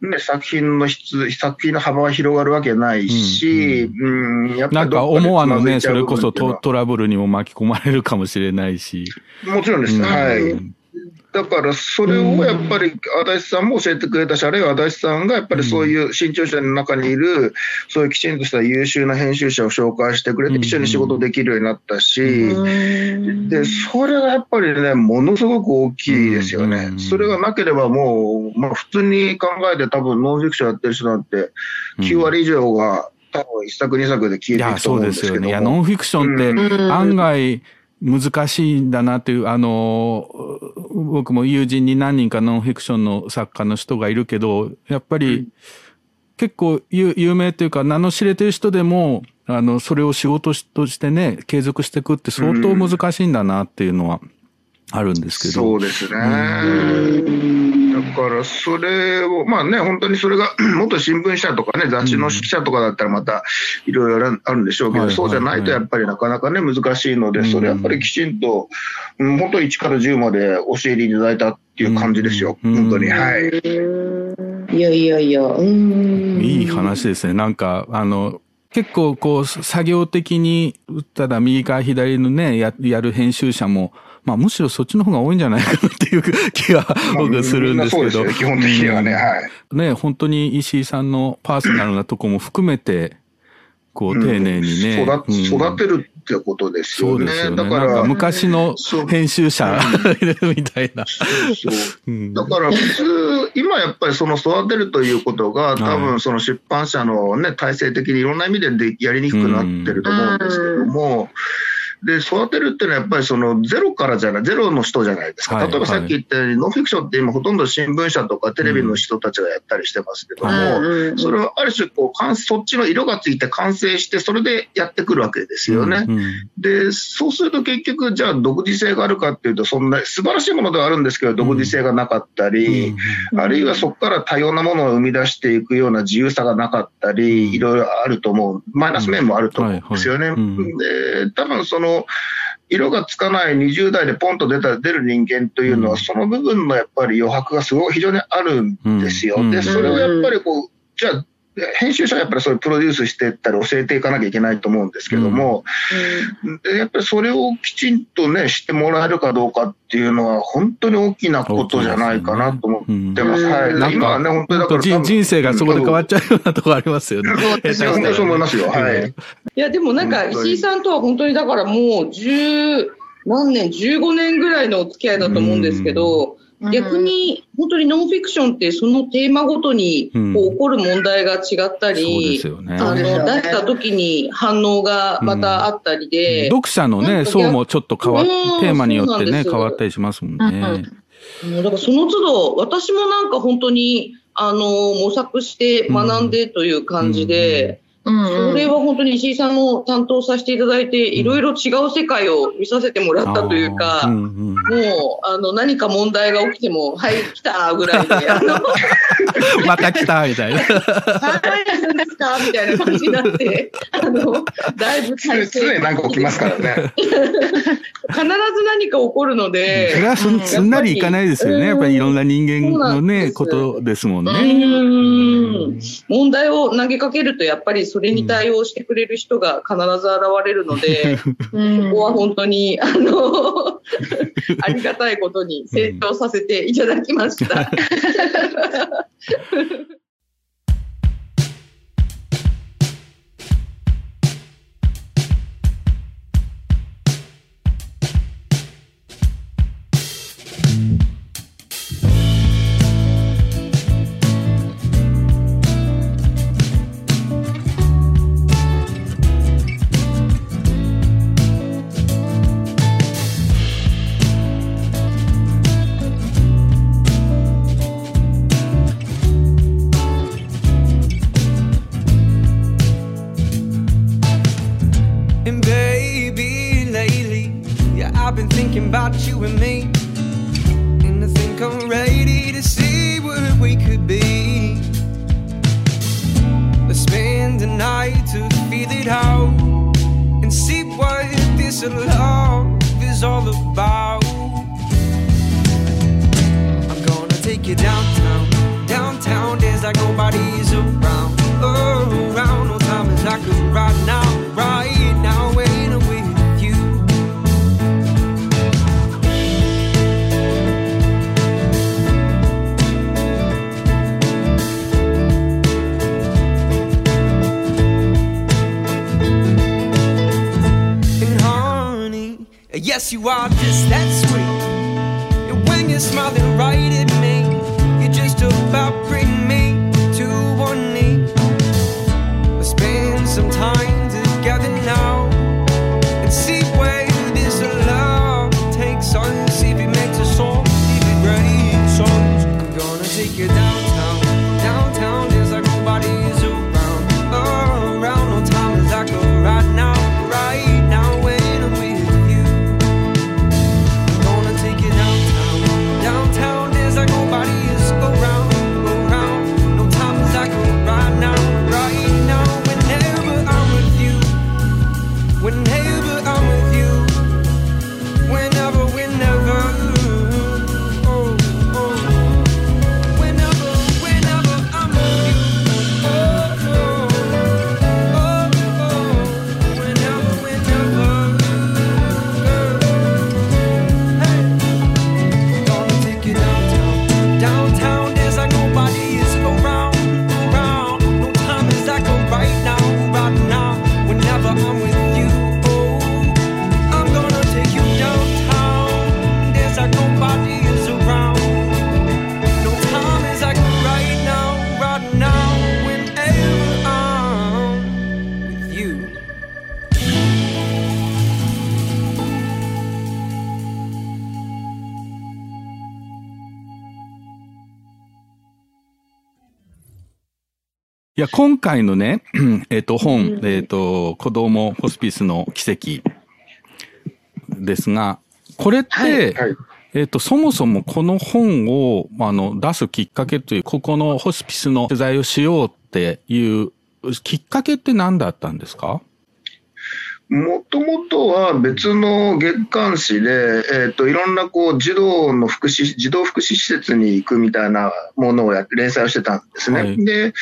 ね、作品の質、作品の幅は広がるわけないし、うん、うん、やっぱりなんか思わぬね、それこそトトラブルにも巻き込まれるかもしれないし。もちろんです。はい。だからそれをやっぱり足立さんも教えてくれたし、あるいは足立さんがやっぱりそういう新潮社の中にいる、そういうきちんとした優秀な編集者を紹介してくれて、一緒に仕事できるようになったし、でそれがやっぱりね、ものすごく大きいですよね。それがなければもう、まあ、普通に考えて、多分ノンフィクションやってる人なんて、9割以上が、多分一作二作で消えていくと思うんですけどいや、そうですよね。いや、ノンフィクションって案外、難しいんだなという、あの、僕も友人に何人かノンフィクションの作家の人がいるけど、やっぱり結構有名というか名の知れてる人でも、あの、それを仕事としてね、継続していくって相当難しいんだなっていうのはあるんですけど。そうですね。だからそれを、まあね、本当にそれが [CLEARS THROAT] 元新聞社とかね、雑誌の記者とかだったらまたいろいろあるんでしょうけど、そうじゃないとやっぱりなかなかね、難しいので、それやっぱりきちんと、本当1から10まで教えていただいたっていう感じですよ、本当に。はい。いやいやいや、うん。いい話ですね。なんか、あの、結構こう作業的にただ右から左のねややる編集者もまあむしろそっちの方が多いんじゃないかなっていう気が僕するんですけど。まあ、基本的にはね、はい。ね、本当に石井さんのパーソナルなとこも含めて、こう丁寧にね、うん、育てるってことですよね。そうですよね。だから、か昔の編集者みたいな。だから普通、今やっぱりその育てるということが、多分その出版社のね、体制的にいろんな意味でやりにくくなってると思うんですけども、で、育てるっていうのはやっぱりそのゼロからじゃない、ゼロの人じゃないですか。例えばさっき言ったように、ノンフィクションって今ほとんど新聞社とかテレビの人たちがやったりしてますけども、それはある種こう、そっちの色がついて完成して、それでやってくるわけですよね。で、そうすると結局、じゃあ独自性があるかっていうと、そんな素晴らしいものではあるんですけど、独自性がなかったり、あるいはそこから多様なものを生み出していくような自由さがなかったり、いろいろあると思う。マイナス面もあると思うんですよね。で、多分その、色がつかない20代でポンと出た出る人間というのは、その部分のやっぱり余白がすごい非常にあるんですよ。で、それをやっぱりこう、じゃあ編集者はやっぱりそれプロデュースしていったり教えていかなきゃいけないと思うんですけども、うん、やっぱりそれをきちんとね、してもらえるかどうかっていうのは、本当に大きなことじゃないかなと思ってます。はい。なん今はね、本当にだから人生がそこで変わっちゃうようなところありますよね。本当にそう思いますよ。はい。いや、でもなんか、石井さんとは本当にだからもう十何年、15年ぐらいのお付き合いだと思うんですけど、逆に本当にノンフィクションってそのテーマごとにこう起こる問題が違ったり、うん、ね、あの出した時に反応がまたあったりで、うん、読者のね層もちょっと変わっテーマによってね変わったりしますもんね。うん、だからその都度私もなんか本当にあの模索して学んでという感じで、うんそれは本当に石井さんも担当させていただいて、いろいろ違う世界を見させてもらったというか、うんうん、もうあの何か問題が起きても、はい、来たぐらいで、あの [LAUGHS] また来たみたいな。はい、何ですかみたいな感じになって、あのだいぶ。常に何か起きますからね。必ず何か起こるので。それはすすんなりいかないですよね。やっぱりいろんな人間のね、ことですもんね。うん問題を投げかけると、やっぱりそれに対応してくれる人が必ず現れるので、うん、そこは本当に、[LAUGHS] あの、ありがたいことに成長させていただきました。[LAUGHS] や、今回のね、[CLEARS THROAT] えっ、と、本、えっ、と、子供ホスピスの奇跡ですが、これって、はい。えっ、と、そもそもこの本を、あの、出すきっかけという、ここのホスピスの取材をしようっていうきっかけって何だったんですか？もともとは別の月刊誌で、えっ、と、いろんなこう、児童の福祉、児童福祉施設に行くみたいなものをやって、連載をしてたんですね。はいで、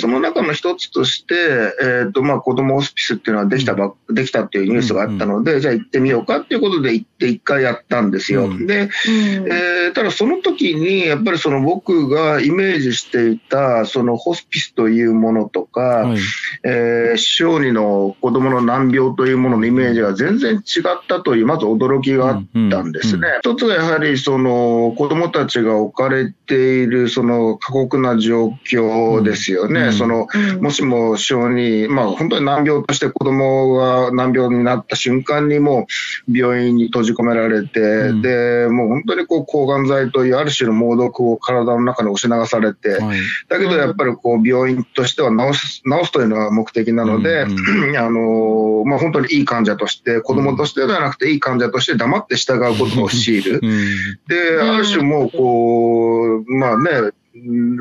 その中の一つとして、えっ、と、まあ、子供ホスピスっていうのはできたば、できたっていうニュースがあったので、じゃあ行ってみようかっていうことで行って一回やったんですよ。うんで、えーただその時に、やっぱりその僕がイメージしていた、そのホスピスというものとか、はい。えー小児の子供の難病というもののイメージが全然違ったという、まず驚きがあったんですね。一つはやはり、その子供たちが置かれている、その過酷な状況ですよね。うんその、もしも小児、まあ本当に難病として子供が難病になった瞬間にもう病院に閉じ込められて、うんで、もう本当にこう抗がん剤というある種の猛毒を体の中に押し流されて、はい。だけどやっぱりこう病院としては治す治すというのが目的なので、うん [CLEARS THROAT] あのまあ、本当にいい患者として、子供としてではなくていい患者として黙って従うことを強いる。うん。で、ある種もうこう、まあね、うん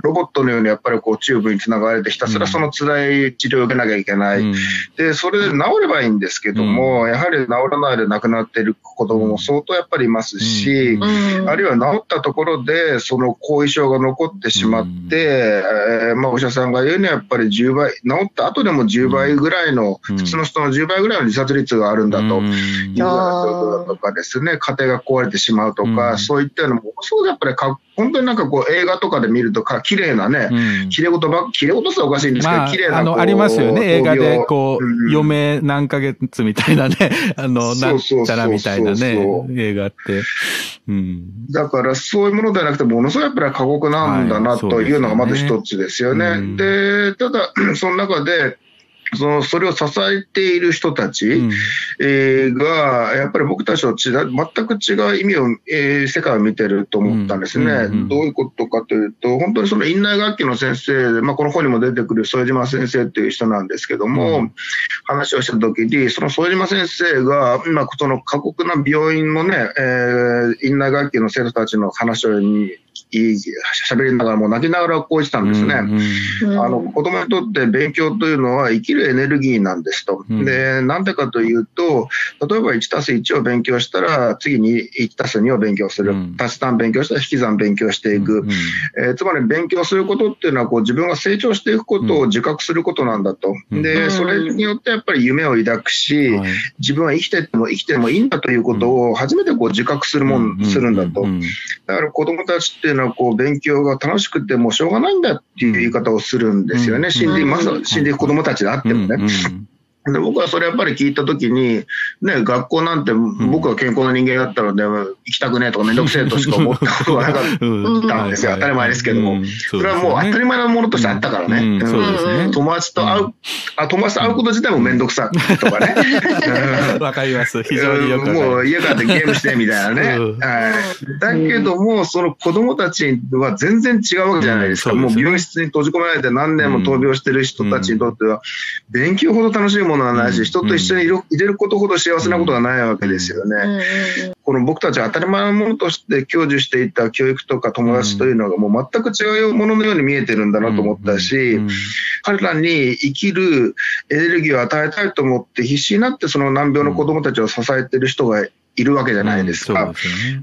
ロボットのようにやっぱりこうチューブにつながれてひたすらその辛い治療を受けなきゃいけない。うん。で、それで治ればいいんですけども、やはり治らないで亡くなっている子供も相当やっぱりいますし、うん。あるいは治ったところで、その後遺症が残ってしまって、えーまあ、お医者さんが言うにはやっぱり10倍、治った後でも10倍ぐらいの、うん。普通の人の10倍ぐらいの自殺率があるんだと。うん。いうような状況だとかですね、家庭が壊れてしまうとか、うん。そういったのも、そうやっぱりか、本当になんかこう映画とかで見るとか、綺麗なね、うん綺麗事ば、綺麗事さおかしいんですけど、まあ、綺麗なあの、ありますよね。映画で、こう、うん余命何ヶ月みたいなね、[LAUGHS] あの、そなうんちゃらみたいなね映画って。うん。だからそういうものではなくて、ものすごいやっぱり過酷なんだはないというのがまず一つですよね。うんで、ただ、[CLEARS THROAT] その中で、そのそれを支えている人たち、うん。えーが、やっぱり僕たちと違う全く違う意味を、えー世界を見てると思ったんですね、うんうんうんどういうことかというと、本当にその院内楽器の先生で、まあ、この本にも出てくる副島先生という人なんですけども、うん。話をしたときに、その副島先生が、今、その過酷な病院のね、えー院内楽器の生徒たちの話をに喋りながらも泣きながらこう言ってたんですね。あの、子供にとって勉強というのは生きるエネルギーなんですと。で、なんでかというと、例えば1たす1を勉強したら、次に1たす2を勉強する。足し算勉強したら引き算勉強していく。えー、つまり勉強することっていうのは、こう自分が成長していくことを自覚することなんだと。で、それによってやっぱり夢を抱くし、自分は生きてても生きてもいいんだということを初めてこう自覚するもん、するんだと。だから子供たちっていうのはこう勉強が楽しくてもしょうがないんだっていう言い方をするんですよね。死んで、まず死んでいく子供たちであってもね。で僕はそれやっぱり聞いたときに、ね、学校なんて僕は健康な人間だったので、行きたくねえとかめんどくせえとしか思ったことがなかった。[LAUGHS] ん。ですよ。当たり前ですけども。それはもう当たり前のものとしてあったからね。友達と会う、あ友達と会うこと自体もめんどくさいとかね。[LAUGHS] わかります。非常によくもう家帰ってゲームしてみたいなね。はい。だけども、その子供たちは全然違うわけじゃないですか。もう病室に閉じ込められて何年も闘病してる人たちにとっては、勉強ほど楽しいものはない。し、人と一緒にいる入れることほど幸せなことはないわけですよね。この僕たち当たり前のものとして享受していた教育とか友達というのがもう全く違うもののように見えてるんだなと思ったし、彼らに生きるエネルギーを与えたいと思って必死になってその難病の子供たちを支えてる人がいるわけじゃないですか。うん、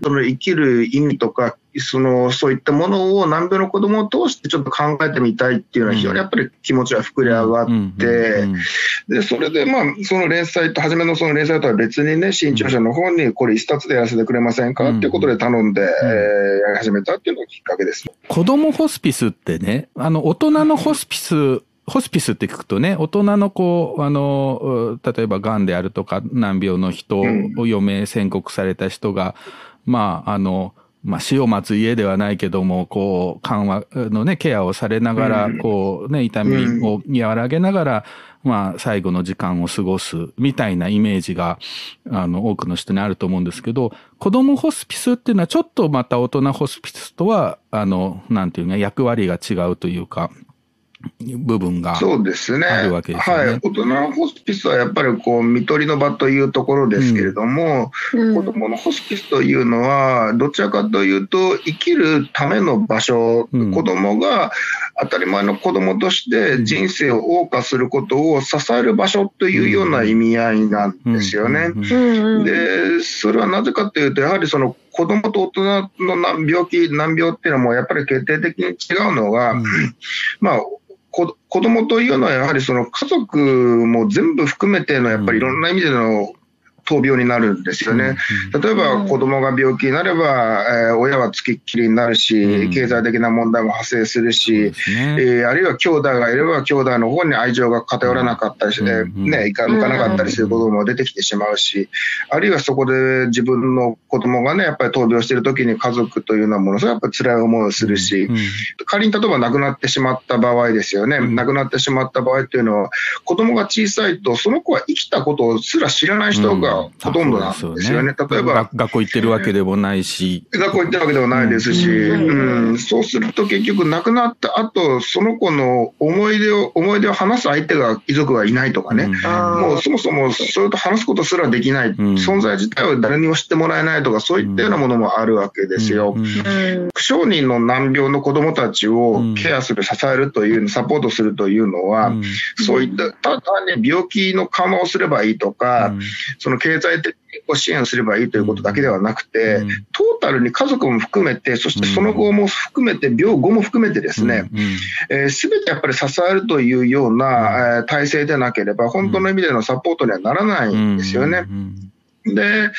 そ、ね、の生きる意味とか、その、そういったものを難病の子供を通してちょっと考えてみたいっていうのは非常にやっぱり気持ちは膨れ上がって、で、それでまあ、その連載と、初めのその連載とは別にね、新潮社の方にこれ一冊でやらせてくれませんかっていうことで頼んで、えー、やり始めたっていうのがきっかけです。子供ホスピスってね、あの、大人のホスピスホスピスって聞くとね、大人の子、あの、例えば癌であるとか難病の人を余命宣告された人が、うん、まあ、あの、まあ、死を待つ家ではないけども、こう、緩和のね、ケアをされながら、こうね、痛みを和らげながら、まあ、最後の時間を過ごすみたいなイメージが、あの、多くの人にあると思うんですけど、子供ホスピスっていうのはちょっとまた大人ホスピスとは、あの、なんていうか、役割が違うというか、部分がそうですね。あるわけですね。はい。大人のホスピスはやっぱりこう、見取りの場というところですけれども、うん、子供のホスピスというのは、どちらかというと、生きるための場所、うん、子供が当たり前の子供として人生を謳歌することを支える場所というような意味合いなんですよね。で、それはなぜかというと、やはりその子供と大人の病気、難病っていうのもやっぱり決定的に違うのが、うん、まあ、子供というのはやはりその家族も全部含めてのやっぱりいろんな意味での闘病になるんですよね。例えば子供が病気になれば、えー、親はつきっきりになるし、経済的な問題も発生するし、ね。えー、あるいは兄弟がいれば兄弟の方に愛情が偏らなかったりして、ね、いかなかったりすることも出てきてしまうし、あるいはそこで自分の子供がね、やっぱり闘病してる時に家族というのはものすごいやっぱ辛い思いをするし、仮に例えば亡くなってしまった場合ですよね、亡くなってしまった場合っていうのは、子供が小さいと、その子は生きたことすら知らない人がほとんどなんですよね。よね。例えば。学校行ってるわけでもないし。学校行ってるわけでもないですし、うん、そうすると結局亡くなった後、その子の思い出を、思い出を話す相手が、遺族がいないとかね、うん、もうそもそもそれと話すことすらできない、うん、存在自体を誰にも知ってもらえないとか、そういったようなものもあるわけですよ。不承認の難病の子供たちをケアする、支えるという、サポートするというのは、そういった、ただ単に病気の緩和をすればいいとか、その経済的を支援すればいいということだけではなくて、トータルに家族も含めて、そしてその後も含めて、病後も含めてですね、すべてやっぱり支えるというような、え体制でなければ、本当の意味でのサポートにはならないんですよね。で、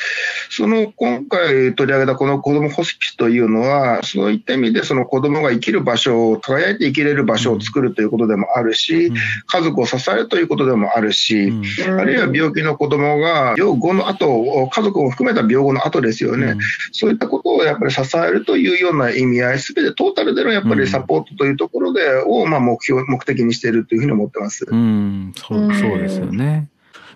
その今回取り上げたこの子どもホスピスというのは、そういった意味でその子どもが生きる場所を、輝いて生きれる場所を作るということでもあるし、家族を支えるということでもあるし、あるいは病気の子どもが病後の後、家族を含めた病後の後ですよね、そういったことをやっぱり支えるというような意味合い、すべてトータルでのやっぱりサポートというところで、をまあ目標、目的にしているというふうに思ってます。うん、そうそうですよね。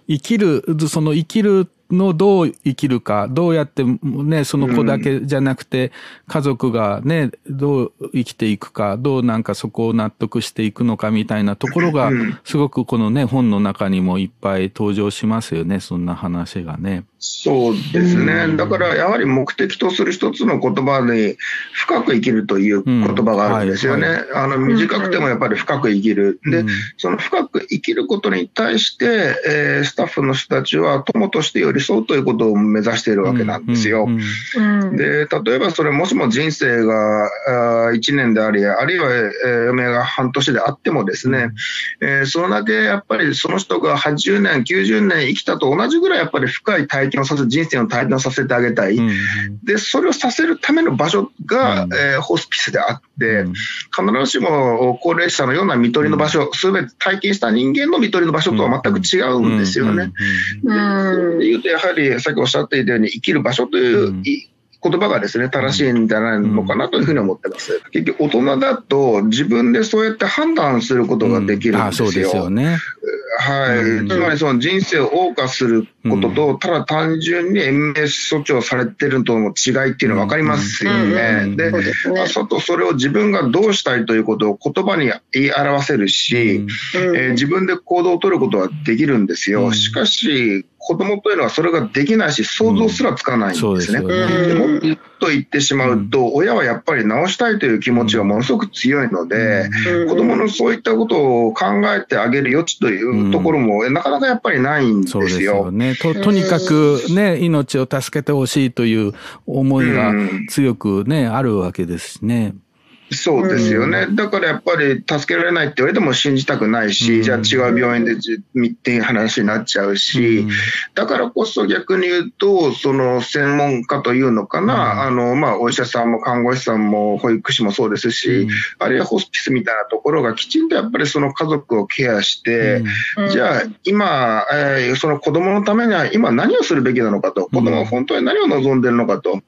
生きる、その生きるのどう生きるか、どうやってね、その子だけじゃなくて、家族がね、どう生きていくか、どうなんかそこを納得していくのかみたいなところが、すごくこのね、本の中にもいっぱい登場しますよね、そんな話がね。そうですね。だからやはり目的とする一つの言葉に深く生きるという言葉があるんですよね。あの短くてもやっぱり深く生きる。で、その深く生きることに対して、えー、スタッフの人たちは友として寄り添うということを目指しているわけなんですよ。で、例えばそれもしも人生が1年であり、あるいは、えー、余命が半年であってもですね、えー、それだけやっぱりその人が80年、90年生きたと同じぐらいやっぱり深い体験をさせ、人生を体験させてあげたい。うんで、それをさせるための場所が、うん、えー、ホスピスであって、必ずしも高齢者のような看取りの場所、すべて体験した人間の看取りの場所とは全く違うんですよね。うん。で言うと、やはりさっきおっしゃっていたように、生きる場所という、言葉がですね、正しいんじゃないのかなというふうに思ってます。結局、大人だと自分でそうやって判断することができるんですよ。うん、そうですよね。はい。つまりその人生を謳歌することと、ただ単純に延命措置をされてるとの違いっていうのは分かりますよね。で、外それを自分がどうしたいということを言葉に言い表せるし、え自分で行動を取ることはできるんですよ。しかし、子供というのはそれができないし、想像すらつかないんですね。でもっと言ってしまうと、親はやっぱり直したいという気持ちがものすごく強いので、子供のそういったことを考えてあげる余地というところも、なかなかやっぱりないんですよ。そうですよね。と、とにかくね、命を助けてほしいという思いが強くね、あるわけですしね。そうですよね、だからやっぱり助けられないって言われても信じたくないし、うん、じゃあ違う病院でっていう話になっちゃうし、うん、だからこそ逆に言うと、その専門家というのかな、あのまあ、お医者さんも看護師さんも保育士もそうですし、あるいはホスピスみたいなところがきちんとやっぱりその家族をケアして、じゃあ今、えー、その子供のためには今何をするべきなのかと、子供は本当に何を望んでるのかと、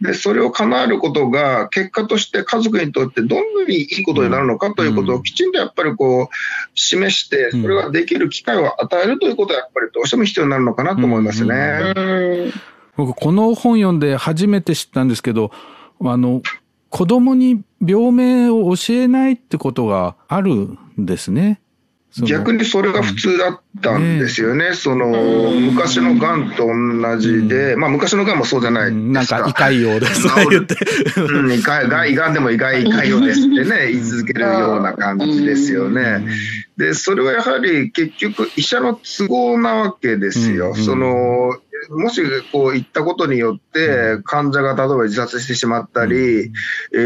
でそれを叶えることが結果として家族にとってってどんなにいいことになるのかということをきちんとやっぱりこう示して、それができる機会を与えるということはやっぱりどうしても必要になるのかなと思いますね。僕この本読んで初めて知ったんですけど、あの、子供に病名を教えないってことがあるんですね。逆にそれが普通だったんですよね。ねその、昔のがんと同じで、うん、まあ昔のがんもそうじゃない。なんか胃潰瘍ですと言って。うん、胃がんでも胃が胃潰瘍ですってね、[LAUGHS] 言い続けるような感じですよね。で、それはやはり結局医者の都合なわけですよ。その、もしこう行ったことによって、患者が例えば自殺してしまったり、うん、え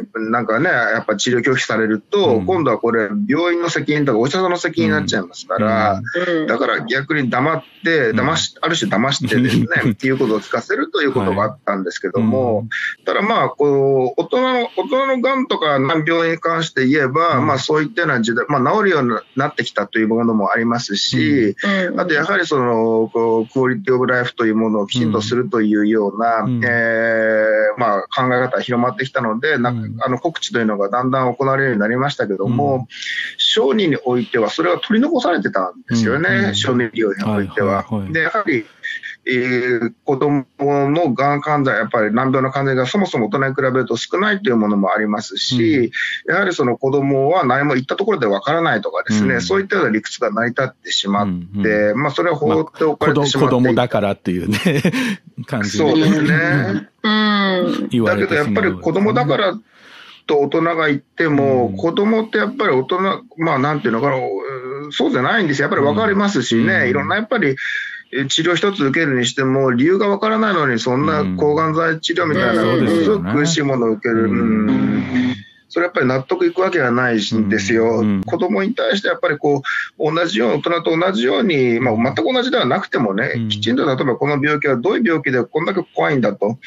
ー、なんかね、やっぱ治療拒否されると、うん、今度はこれ、病院の責任とかお医者さんの責任になっちゃいますから、うん、だから逆に黙って、騙し、ある種騙してですね、っていうことを聞かせるということがあったんですけども、はい、ただまあ、こう、大人の、大人の癌とか難病に関して言えば、まあそういったような時代、まあ治るようになってきたというものもありますし、あとやはりその、こう、クオリティオブライフというものをきちんとするというような、うん、えー、まあ、考え方が広まってきたので、なあの告知というのがだんだん行われるようになりましたけども、小児においてはそれは取り残されてたんですよね、小児医療においては。でやはりえー、子供のがん患者、やっぱり難病の患者がそもそも大人に比べると少ないというものもありますし、うん、やはりその子供は何も言ったところでわからないとかですね、うん、そういったような理屈が成り立ってしまって、うん、まあそれは放っておかれてしまって、まあ、子供だからっていうね、感じで。そうですね。うん。だけどやっぱり子供だからと大人が言っても、うん、子供ってやっぱり大人、まあなんていうのかな、そうじゃないんですよ。やっぱりわかりますしね、いろんなやっぱり、治療一つ受けるにしても、理由がわからないのに、そんな抗がん剤治療みたいな、ものすごく苦しいものを受ける。うんそれやっぱり納得いくわけがないんですよ。うん、子供に対してやっぱりこう、同じよう、大人と同じように、まあ、全く同じではなくてもね、うん、きちんと例えばこの病気はどういう病気でこんだけ怖いんだと。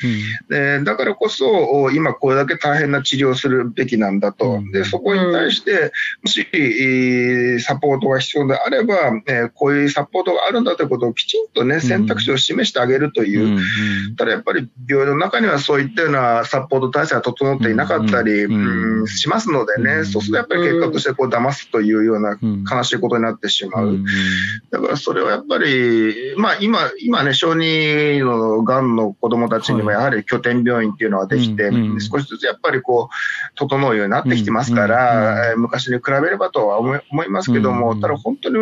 でだからこそ、今これだけ大変な治療をするべきなんだと。で、そこに対して、もし、サポートが必要であれば、えこういうサポートがあるんだということをきちんとね、選択肢を示してあげるという。ただやっぱり病院の中にはそういったようなサポート体制が整っていなかったり、うん。うん、しますのでね、そうするとやっぱり結果としてこう騙すというような悲しいことになってしまう。だからそれはやっぱり、まあ今、今ね、小児のがんの子供たちにもやはり拠点病院っていうのができて、少しずつやっぱりこう、整うようになってきてますから、昔に比べればとは思いますけども、ただ本当に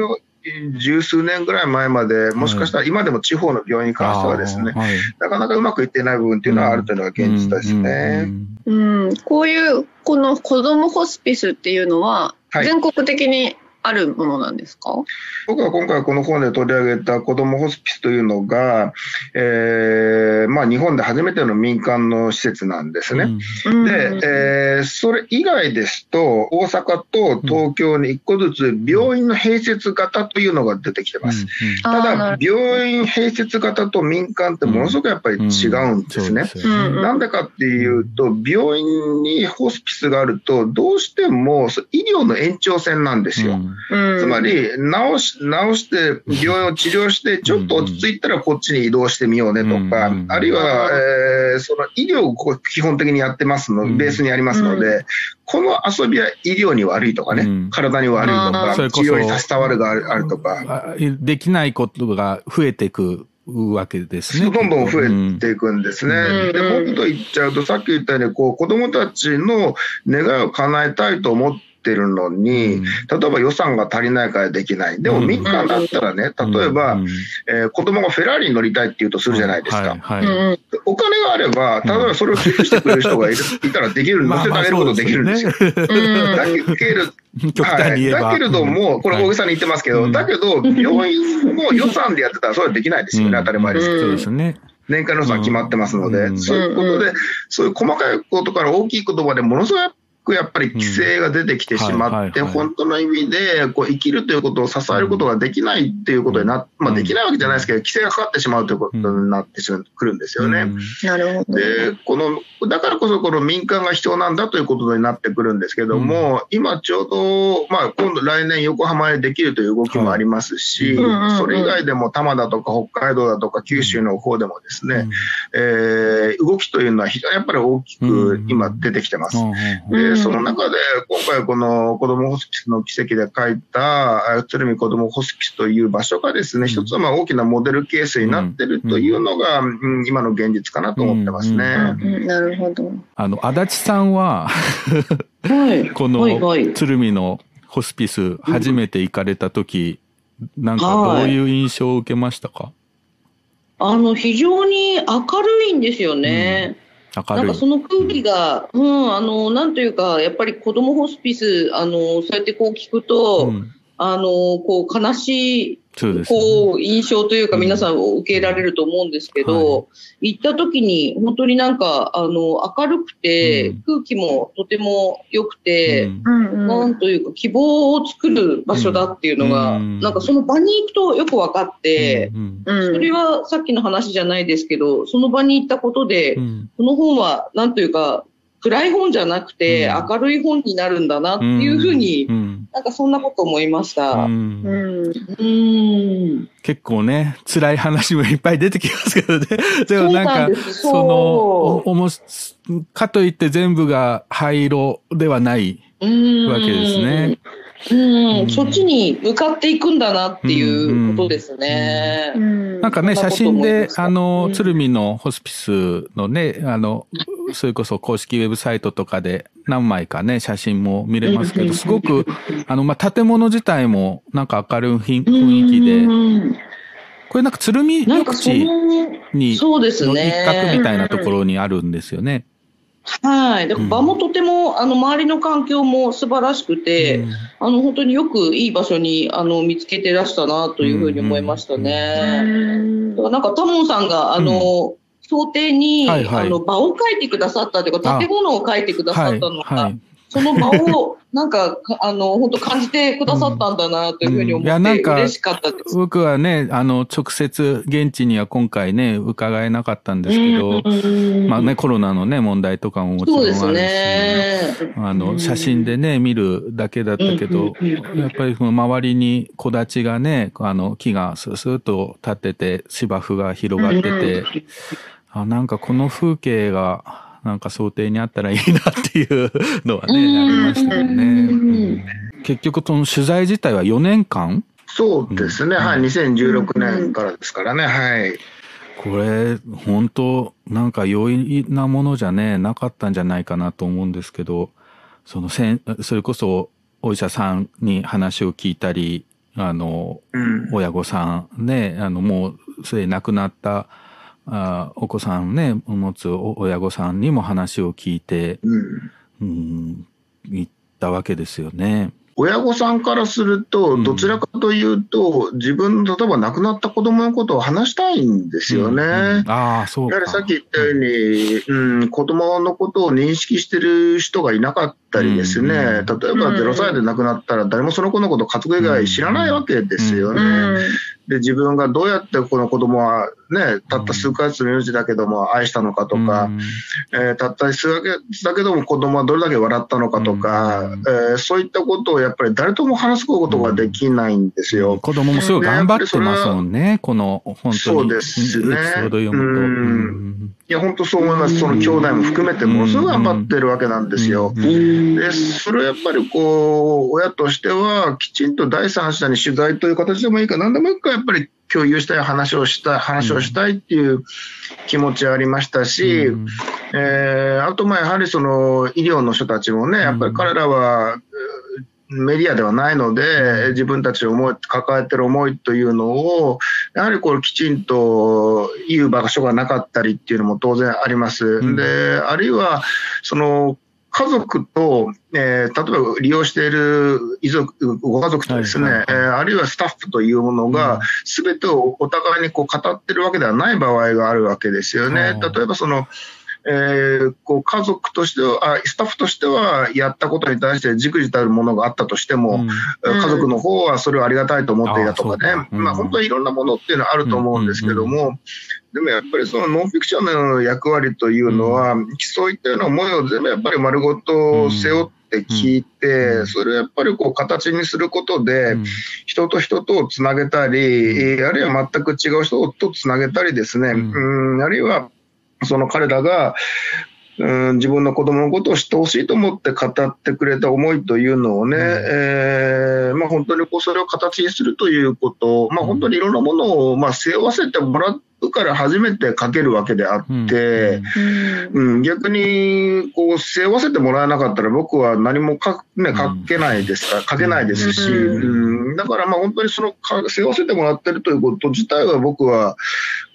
十数年ぐらい前まで、もしかしたら今でも地方の病院に関してはですね、はい、なかなかうまくいってない部分っていうのはあるというのが現実ですね。うん、うん、こういう、この子どもホスピスっていうのは、全国的にあるものなんですか？僕は今回この本で取り上げた子どもホスピスというのが、えーまあ、日本で初めての民間の施設なんですね。うん、で、えー、それ以外ですと、大阪と東京に1個ずつ病院の併設型というのが出てきてます。うんうん、ただ、病院併設型と民間ってものすごくやっぱり違うんですね。なんでかっていうと、病院にホスピスがあると、どうしても医療の延長線なんですよ。つまり、治し、治して、病院を治療して、ちょっと落ち着いたらこっちに移動してみようねとか、あるいは、えー、その医療を基本的にやってますの、ベースにありますので、この遊びは医療に悪いとかね、体に悪いとか、治療に差し障るがあるとか。できないことが増えていくわけですね。どんどん増えていくんですね。うん、で、もっと言っちゃうと、さっき言ったように、こう、子供たちの願いを叶えたいと思って、ってるのに、例えば予算が足りないからできない。でも民間だったらね、例えば、えー、子供がフェラーリに乗りたいって言うとするじゃないですか。はいはい、お金があれば、例えばそれを寄付してくれる人がいるいたらできる、乗せてあげることできるんですよ。だけれ [LAUGHS] はい、だけれども、これ大げさに言ってますけど、だけど、病院の予算でやってたらそれはできないですよね、当たり前ですけど。そうですね。年間予算決まってますので、そういうことで、そういう細かいことから大きい言葉でものすごいくやっぱり規制が出てきてしまって、本当の意味でこう生きるということを支えることができないっていうことにな、まあ、できないわけじゃないですけど、規制がかかってしまうということになってくるんですよね。なるほど。でこのだからこそこの民間が必要なんだということになってくるんですけども、今ちょうど、まあ、今度来年横浜でできるという動きもありますし、それ以外でも多摩だとか北海道だとか九州の方でもですね、えー、動きというのは非常にやっぱり大きく今出てきてます。でその中で、今回この子どもホスピスの奇跡で書いた、鶴見子どもホスピスという場所がですね、一つはまあ大きなモデルケースになってるというのが、うん、今の現実かなと思ってますね。なるほど。あの、足立さんははい、[LAUGHS] この鶴見のホスピス初めて行かれた時、なんかどういう印象を受けましたか、あの、非常に明るいんですよね。なんかその空気が、うん、あの、なんというか、やっぱり子供ホスピス、あの、そうやってこう聞くと、うん、あの、こう悲しいこう、印象というか皆さん受けられると思うんですけど、はい、行った時に本当になんか、あの、明るくて、うん、空気もとても良くて、うん、なんというか希望を作る場所だっていうのが、うん、なんかその場に行くとよく分かって、それはさっきの話じゃないですけど、その場に行ったことで、この本はなんというか、暗い本じゃなくて、明るい本になるんだなっていうふうに、なんかそんなこと思いました。結構ね、辛い話もいっぱい出てきますけどね。[LAUGHS] でもなんか、その、おもかといって全部が灰色ではないわけですね。うん、そっちに向かっていくんだなっていうことですね。なんかね、写真で、あの、鶴見のホスピスのね、あの、それこそ公式ウェブサイトとかで何枚かね、写真も見れますけど、すごく、あの、まあ、建物自体もなんか明るい雰囲気で、これなんか鶴見緑地に、そうですね。一角みたいなところにあるんですよね。はい。で場もとても、あの、周りの環境も素晴らしくて、うん、あの、本当によくいい場所に、あの、見つけてらしたな、というふうに思いましたね。うん、だからなんか、タモンさんが、あの、想定に、はいはい、あの場を書いてくださったというか、建物を書いてくださったのが、はいはい、その場を、なんか、あの、本当感じてくださったんだな、というふうに思って、うん、嬉しかったです。僕はね、あの、直接、現地には今回ね、伺えなかったんですけど、まあね、コロナのね、問題とかももちろんあるし、ね、あの、写真でね、見るだけだったけど、やっぱりその周りに木立がね、あの、木がスースーと立ってて、芝生が広がってて、あなんかこの風景がなんか想定にあったらいいなっていうのはね、ありましたよね。結局その取材自体は4年間？そうですね、はい、2016年からですからね、はい。これ、本当なんか容易なものじゃね、なかったんじゃないかなと思うんですけど、そのせん、それこそお医者さんに話を聞いたり、あの、うん、親御さんね、あの、もうすでに亡くなったあお子さんね、持つ親御さんにも話を聞いて、うん、うん、行ったわけですよね。親御さんからすると、どちらかというと、うん、自分、例えば亡くなった子供のことを話したいんですよね。うんうん、ああ、そうやはりさっき言ったように、うん、子供のことを認識してる人がいなかったりですね、例えば0歳で亡くなったら、誰もその子のこと家族以外知らないわけですよね。で、自分がどうやってこの子供はね、たった数ヶ月の命だけども愛したのかとか、うん、えー、たった数ヶ月だけども子供はどれだけ笑ったのかとか、うん、えー、そういったことをやっぱり誰とも話すことができないんですよ。うん、子供もすごい頑張ってますもんね、この本当に。そうですね。いや、本当そう思います。その兄弟も含めてものすごい頑張ってるわけなんですよ。で、それをやっぱりこう、親としてはきちんと第三者に取材という形でもいいか、何でもいいかやっぱり共有したい話をしたい、話をしたいっていう気持ちありましたし、うん、えー、あとまあやはりその医療の人たちもね、やっぱり彼らは、メディアではないので、自分たち思い、抱えてる思いというのを、やはりこれきちんと言う場所がなかったりっていうのも当然あります。うん、で、あるいは、その、家族と、えー、例えば利用している遺族、ご家族とですね、はいはい、えー、あるいはスタッフというものが、すべてをお互いにこう語ってるわけではない場合があるわけですよね。例えばその、えー、こう家族としてはあ、スタッフとしてはやったことに対してじくじたるものがあったとしても、うん、家族の方はそれをありがたいと思っていたとかね、うん、まあ、本当にいろんなものっていうのはあると思うんですけども、でもやっぱりそのノンフィクションの役割というのは、そういったような思いを全部やっぱり丸ごと背負って聞いて、それをやっぱりこう形にすることで、人と人とをつなげたり、あるいは全く違う人とつなげたりですね、うん、あるいはその彼らが、うん、自分の子供のことを知ってほしいと思って語ってくれた思いというのをね、うん、えー、まあ、本当にこうそれを形にするということ、まあ、本当にいろんなものをまあ背負わせてもらって、から初めて書けるわけであって、うん、うん、逆にこう背負わせてもらえなかったら僕は何も書,、ね、書けないですから、書けないですし、うん、だからまあ本当にその背負わせてもらってるということ自体は僕は、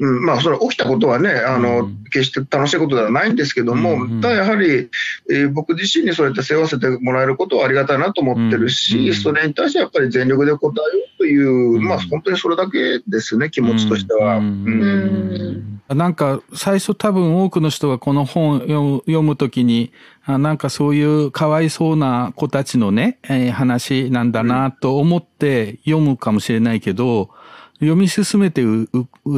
うん、まあそれ起きたことはね、あの、決して楽しいことではないんですけども、ただやはり、えー、僕自身にそうやって背負わせてもらえることはありがたいなと思ってるし、それに対してやっぱり全力で答えようという、まあ本当にそれだけですね、気持ちとしては。うんなんか最初多分多くの人がこの本を読むときに、なんかそういうかわいそうな子たちのね、えー、話なんだなと思って読むかもしれないけど、読み進めてう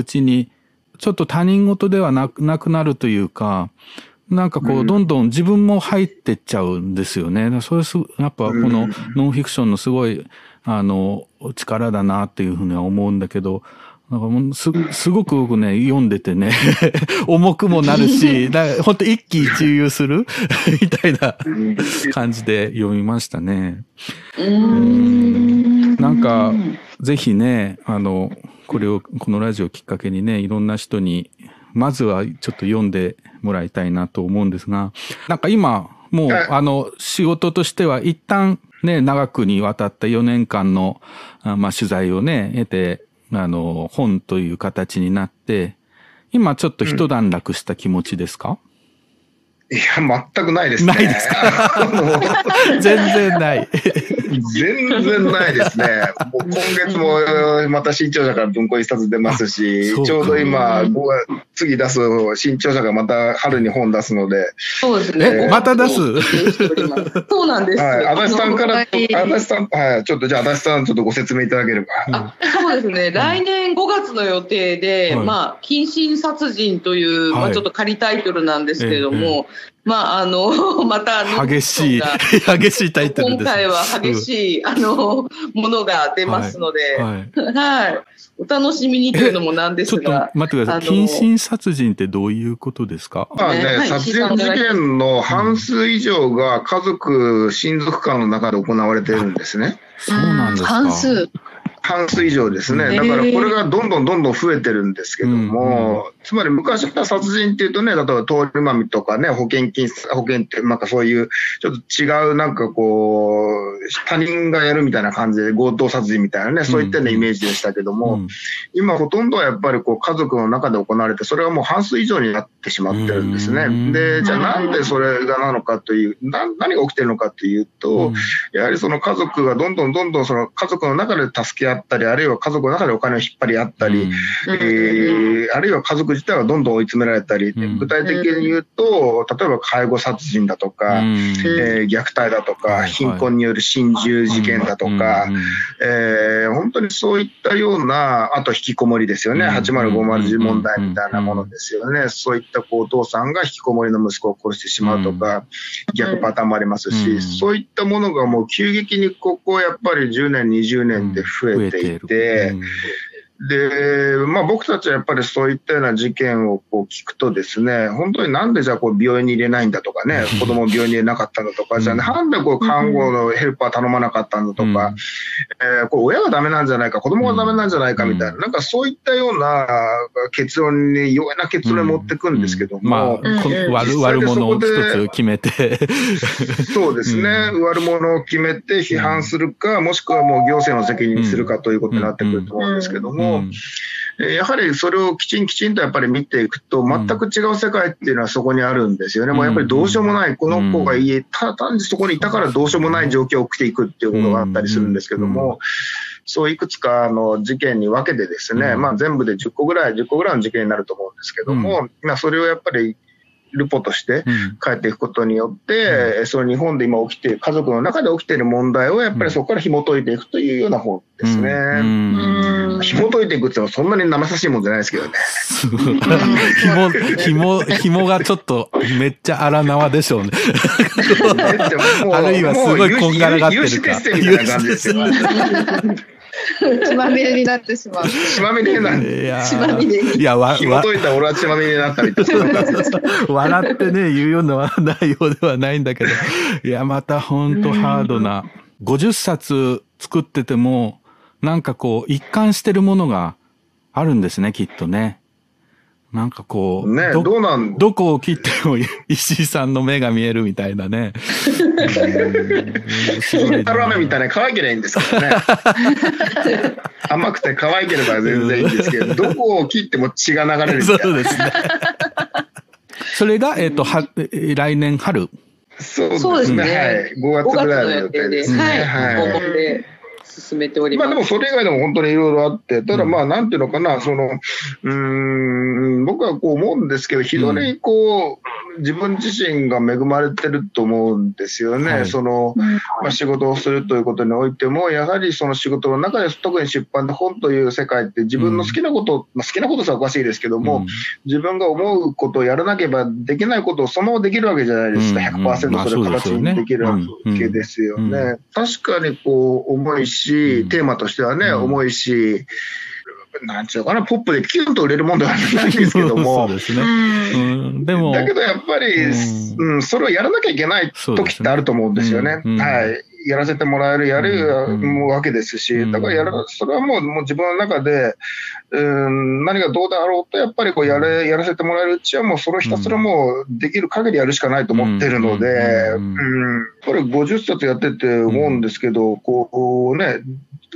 ちに、ちょっと他人事ではなくなるというか、なんかこう、どんどん自分も入ってっちゃうんですよね。それす、やっぱこのノンフィクションのすごい、あの、力だなっていうふうには思うんだけど、なんかもうす、すごく僕ね、読んでてね、[LAUGHS] 重くもなるし、だ本当一喜一憂する [LAUGHS] みたいな感じで読みましたね。うん。なんか、ぜひね、あの、これを、このラジオきっかけにね、いろんな人に、まずはちょっと読んでもらいたいなと思うんですが、なんか今、もう、あの、仕事としては一旦ね、長くにわたった4年間の、まあ、取材をね、得て、あの、本という形になって、今ちょっと一段落した気持ちですか、いや、全くないですね。ないですか？[LAUGHS] 全然ない。全然ないですね。もう今月もまた新潮社から文庫一冊出ますし、ちょうど今、次出す新潮社がまた春に本出すので。そうですね。え、また出す？そうなんです。はい。足立さんから、足立さん、はい。ちょっとじゃあ足立さん、ちょっとご説明いただければ。あそうですね。来年5月の予定で、まあ、近親殺人という、まあちょっと仮タイトルなんですけれども、まあ、あの、[LAUGHS] また、激しい、[LAUGHS] 激しいタイトルです。今回は激しい、うん、あの、ものが出ますので、はい。はい、お楽しみにというのもなんですが。ちょっと待ってください。近親殺人ってどういうことですか？まあね、はい、殺人事件の半数以上が家族、親族間の中で行われてるんですね。そうなんですか。半数。半数以上ですね。だからこれがどんどんどんどん増えてるんですけども、つまり昔は殺人っていうとね、例えば通り魔みとかね、保険金、保険って、なんかそういう、ちょっと違うなんかこう、他人がやるみたいな感じで強盗殺人みたいなね、そういったようなイメージでしたけども、今ほとんどはやっぱりこう家族の中で行われて、それはもう半数以上になってしまってるんですね。で、じゃあなんでそれがなのかという、な何が起きてるのかというと、やはりその家族がどんどんどんどんその家族の中で助け合ったり、あるいは家族の中でお金を引っ張り合ったり、えー、あるいは家族自体はどんどん追い詰められたり、具体的に言うと、例えば介護殺人だとか、えー、虐待だとか、貧困による心中事件だとか、えー、本当にそういったような、あと引きこもりですよね、8050問題みたいなものですよね、そういったこうお父さんが引きこもりの息子を殺してしまうとか、逆パターンもありますし、そういったものがもう急激にここやっぱり10年、20年で増えていて、で、まあ僕たちはやっぱりそういったような事件をこう聞くとですね、本当になんでじゃあこう病院に入れないんだとかね、[LAUGHS] 子供を病院に入れなかったんだとか、じゃあなんでこう看護のヘルパー頼まなかったんだとか、えー、これ親がダメなんじゃないか、子供がダメなんじゃないかみたいな、なんかそういったような結論に、弱いな結論に持ってくんですけども。まあ、悪悪者を一つ決めて。[LAUGHS] そうですね、悪者を決めて批判するか、もしくはもう行政の責任にするかということになってくると思うんですけども、やはりそれをきちんきちんとやっぱり見ていくと、全く違う世界っていうのはそこにあるんですよね。もうやっぱりどうしようもない、この子が家、ただ単にそこにいたからどうしようもない状況を起きていくっていうことがあったりするんですけども、そういくつかの事件に分けてですね、まあ全部で10個ぐらい、10個ぐらいの事件になると思うんですけども、まあそれをやっぱりルポとして帰っていくことによって、うん、その日本で今起きている、家族の中で起きている問題をやっぱりそこから紐解いていくというような本ですね。うん、紐解いていくってのはそんなに生さしいもんじゃないですけどね。紐、紐、紐がちょっとめっちゃ荒縄でしょうね。[LAUGHS] あるいはすごいこんがらがってるか。有志みたいな感じですよ。[LAUGHS] 血まみれになってしまう。血まみれなんいや、血まみれに。いや、わ、紐解いた俺は血まみれになったり [LAUGHS] 笑ってね、言うような内容ではないんだけど、いや、またほんとハードな。50冊作ってても、なんかこう、一貫してるものがあるんですね、きっとね。なんかこう、ね、どどうなん？どこを切っても [LAUGHS] 石井さんの目が見えるみたいなね。みたいな可愛ければいいんですけどね。[LAUGHS] 甘くて可愛ければ全然いいんですけど、どこを切っても血が流れるみたいな。そうですね。それが、えっ、ー、と、は、来年春？そうですね。はい。5月ぐらいの予定ですね。はい。はい進めております。まあでもそれ以外でも本当にいろいろあって、ただまあなんていうのかな、その、うん、僕はこう思うんですけど、非常にこう、自分自身が恵まれてると思うんですよね。はい、その、まあ仕事をするということにおいても、やはりその仕事の中で特に出版で本という世界って自分の好きなこと、まあ好きなことさおかしいですけども、自分が思うことをやらなければできないことをそのままできるわけじゃないですか。100%それ形にできるわけですよね。確かにこう、重いし、し、テーマとしてはね、重いし、なんちゅうかな、ポップでキュンと売れるもんでは [LAUGHS] ないんですけども。そうですね。うん、でも。だけどやっぱり、うん、それをやらなきゃいけない時ってあると思うんですよね。はい。やらせてもらえる、やるわけですし、だからやら、それはもうもう自分の中で、うん、何がどうであろうと、やっぱりこうやれ、やらせてもらえるうちはもうそれをひたすらもうできる限りやるしかないと思ってるので、うん、これ50冊やってて思うんですけど、こうね、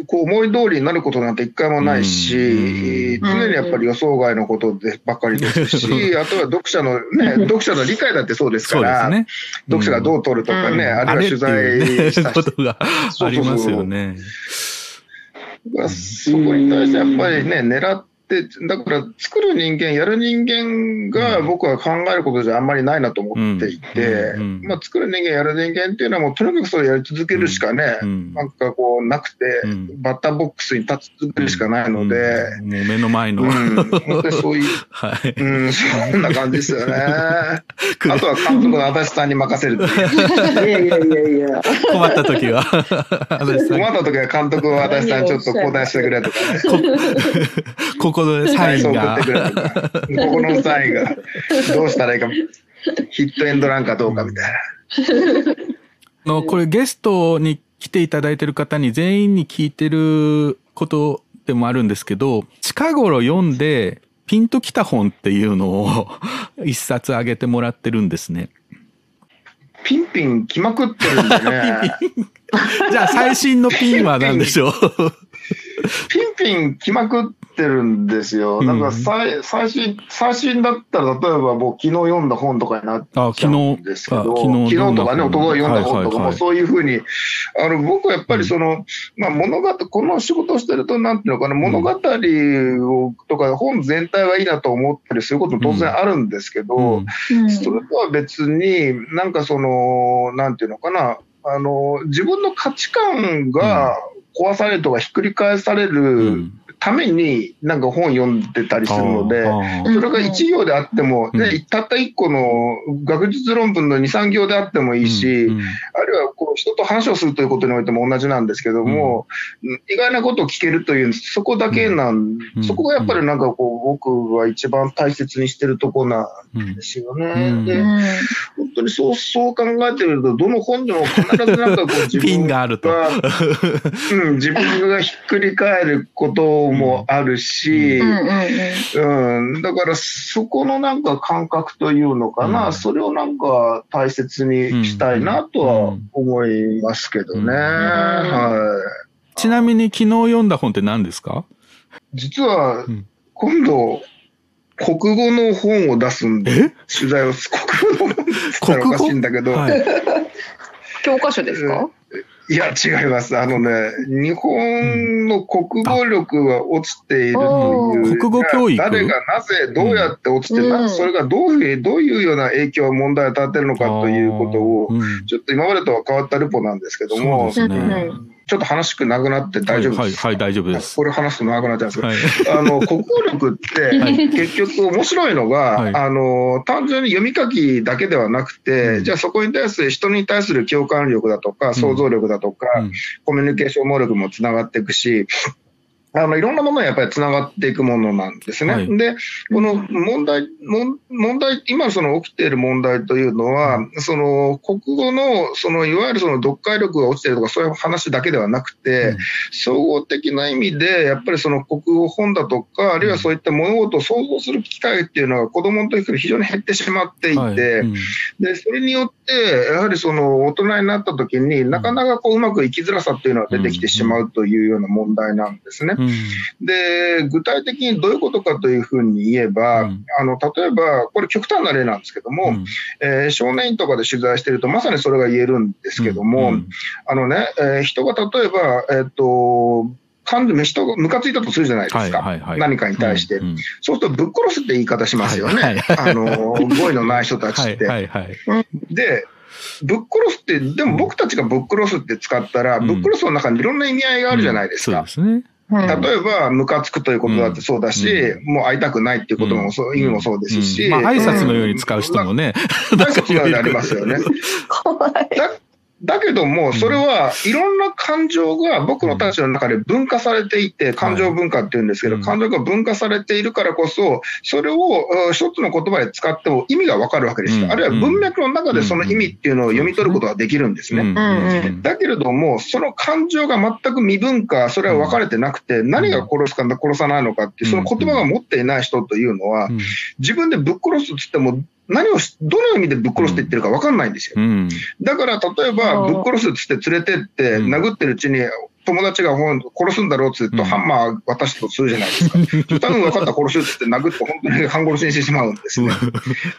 こう思い通りになることなんて一回もないし、常にやっぱり予想外のことでばっかりですし、[LAUGHS] あとは読者のね、[LAUGHS] 読者の理解だってそうですから、ね、読者がどう取るとかね、あるいは取材したことがありますよね。そこに対してやっぱりね、狙っで、だから作る人間、やる人間が僕は考えることじゃあんまりないなと思っていて、まあ作る人間、やる人間っていうのはもうとにかくそれやり続けるしかね、なんかこうなくて、バッターボックスに立ち続けるしかないので、もう目の前の。うん、本当にそういう、[LAUGHS] はい、うん、そんな感じですよね。[LAUGHS] あとは監督の足立さんに任せるっていやいやいやいや。困った時は。[LAUGHS] 困った時は監督は足立さんちょっと交代してくれとかね。ここのサインが。ここのサインが、どうしたらいいか、ヒットエンドランかどうかみたいな。のこれゲストに来ていただいてる方に全員に聞いてることでもあるんですけど、近頃読んでピンときた本っていうのを [LAUGHS] 一冊あげてもらってるんですね。ピンピン来まくってるんでね。[LAUGHS] じゃあ最新のピンは何でしょう？ピンピン来まくっってるんですよ。なんか最最新、最新だったら、例えばもう昨日読んだ本とかになっちゃうんですけど、昨日昨日とかね、一昨日読んだ本とか。もそういうふうに、あの、僕はやっぱりその、まあ物語、この仕事をしてると、なんていうのかな、物語をとか本全体はいいなと思ったりすることも当然あるんですけど、それとは別に、なんかその、なんていうのかな、あの、自分の価値観が壊されるとかひっくり返される、ためになんか本読んでたりするので、それが1行であっても、ね、たった1個の学術論文の2、3行であってもいいし、あるいはこう人と話をするということにおいても同じなんですけども、意外なことを聞けるという、そこだけなん、そこがやっぱりなんかこう、僕は一番大切にしてるとこなんですよね。で、本当にそう、そう考えてみると、どの本でも必ずなんかこう自分が、[LAUGHS] うん、自分がひっくり返ることをもあるし、うん、だからそこのなんか感覚というのかな、それをなんか大切にしたいなとは思いますけどね。はい。ちなみに昨日読んだ本って何ですか？実は、今度、国語の本を出すんで、取材を、国語の本っておかしいんだけど、はい、教科書ですか？いや、違います。あのね、日本の国語力が落ちているという、国語教育？誰がなぜ、どうやって落ちて、うん、それがどういう、どういうような影響、問題を立てるのかということを、ちょっと今までとは変わったルポなんですけども、そうですね。ちょっと話くなくなって大丈夫です？はい、はい、大丈夫です。これ話すと長くなっちゃうんですけど、はい、あの、国語力って、[LAUGHS] 結局面白いのが、はい、あの、単純に読み書きだけではなくて、うん、じゃあそこに対する人に対する共感力だとか、想像力だとか、うん、コミュニケーション能力もつながっていくし、あの、いろんなものがやっぱり繋がっていくものなんですね。はい、で、この問題、問題、今その起きている問題というのは、その国語の、そのいわゆるその読解力が落ちているとかそういう話だけではなくて、うん、総合的な意味で、やっぱりその国語本だとか、あるいはそういった物事を想像する機会っていうのが子供の時から非常に減ってしまっていて、はい。うん、で、それによって、やはりその大人になった時になかなかこううまく生きづらさっていうのは出てきてしまうというような問題なんですね。で、具体的にどういうことかというふうに言えば、うん、あの、例えば、これ極端な例なんですけども、うん、えー、少年院とかで取材してると、まさにそれが言えるんですけども、うん、あのね、えー、人が例えば、えっ、ー、と、感情、人がムカついたとするじゃないですか。はいはいはい、何かに対して、うんうん。そうすると、ぶっ殺すって言い方しますよね。はいはいはい、あの、語彙のない人たちって。はいはいはい、で、ぶっ殺すって、でも僕たちがぶっ殺すって使ったら、ぶっ殺すの中にいろんな意味合いがあるじゃないですか。そうですね。例えば、ムカつくということだってそうだし、もう会いたくないっていうこともそう、意味もそうですし。まあ、挨拶のように使う人もね。挨拶のようにありますよね。[LAUGHS] 怖い。だけども、それはいろんな感情が僕のたちの中で分化されていて、感情文化っていうんですけど、感情が分化されているからこそ、それを一つの言葉で使っても意味がわかるわけです。よ。あるいは文脈の中でその意味っていうのを読み取ることができるんですね。だけれども、その感情が全く未分化、それは分かれてなくて、何が殺すか殺さないのかっていう、その言葉が持っていない人というのは、自分でぶっ殺すっつっても、何をどの意味でぶっ殺していってるか分かんないんですよ。うん、だから、例えば、ぶっ殺すっつって連れてって、殴ってるうちに、友達が殺すんだろうって言うと、ハンマー渡したとするじゃないですか。[LAUGHS] 多分分かった殺すって殴って本当に半殺しにしてしまうんですね。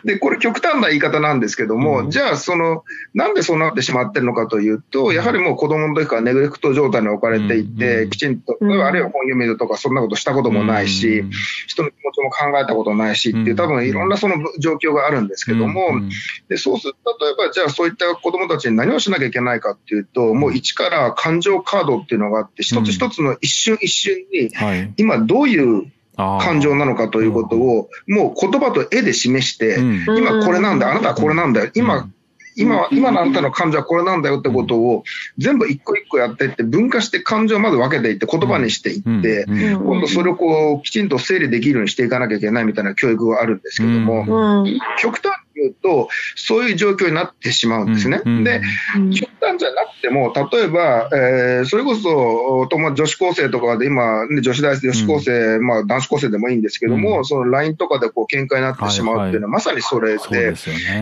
で、これ極端な言い方なんですけども、じゃあその、なんでそうなってしまってるのかというと、やはりもう子供の時からネグレクト状態に置かれていて、きちんと、あるいは本読めるとかそんなことしたこともないし、人の気持ちも考えたことないしっていう、多分いろんなその状況があるんですけども、でそうすると、例えばじゃあそういった子供たちに何をしなきゃいけないかっていうと、もう一から感情カードっていうのがあって、一つ一つの一瞬一瞬に、今どういう感情なのかということを、もう言葉と絵で示して、今これなんだ、あなたはこれなんだよ、今今、今のあんたの感情はこれなんだよってことを全部一個一個やっていって分化して感情をまず分けていって言葉にしていって、今度それをこうきちんと整理できるようにしていかなきゃいけないみたいな教育があるんですけども、極端言うと、そういう状況になってしまうんですね。うんうん、で、極端じゃなくても、例えば、えー、それこそ、女子高生とかで今、ね、女子大生、女子高生、うん、まあ男子高生でもいいんですけども、うん、その LINE とかでこう喧嘩になってしまうっていうのは、まさにそれで、ね、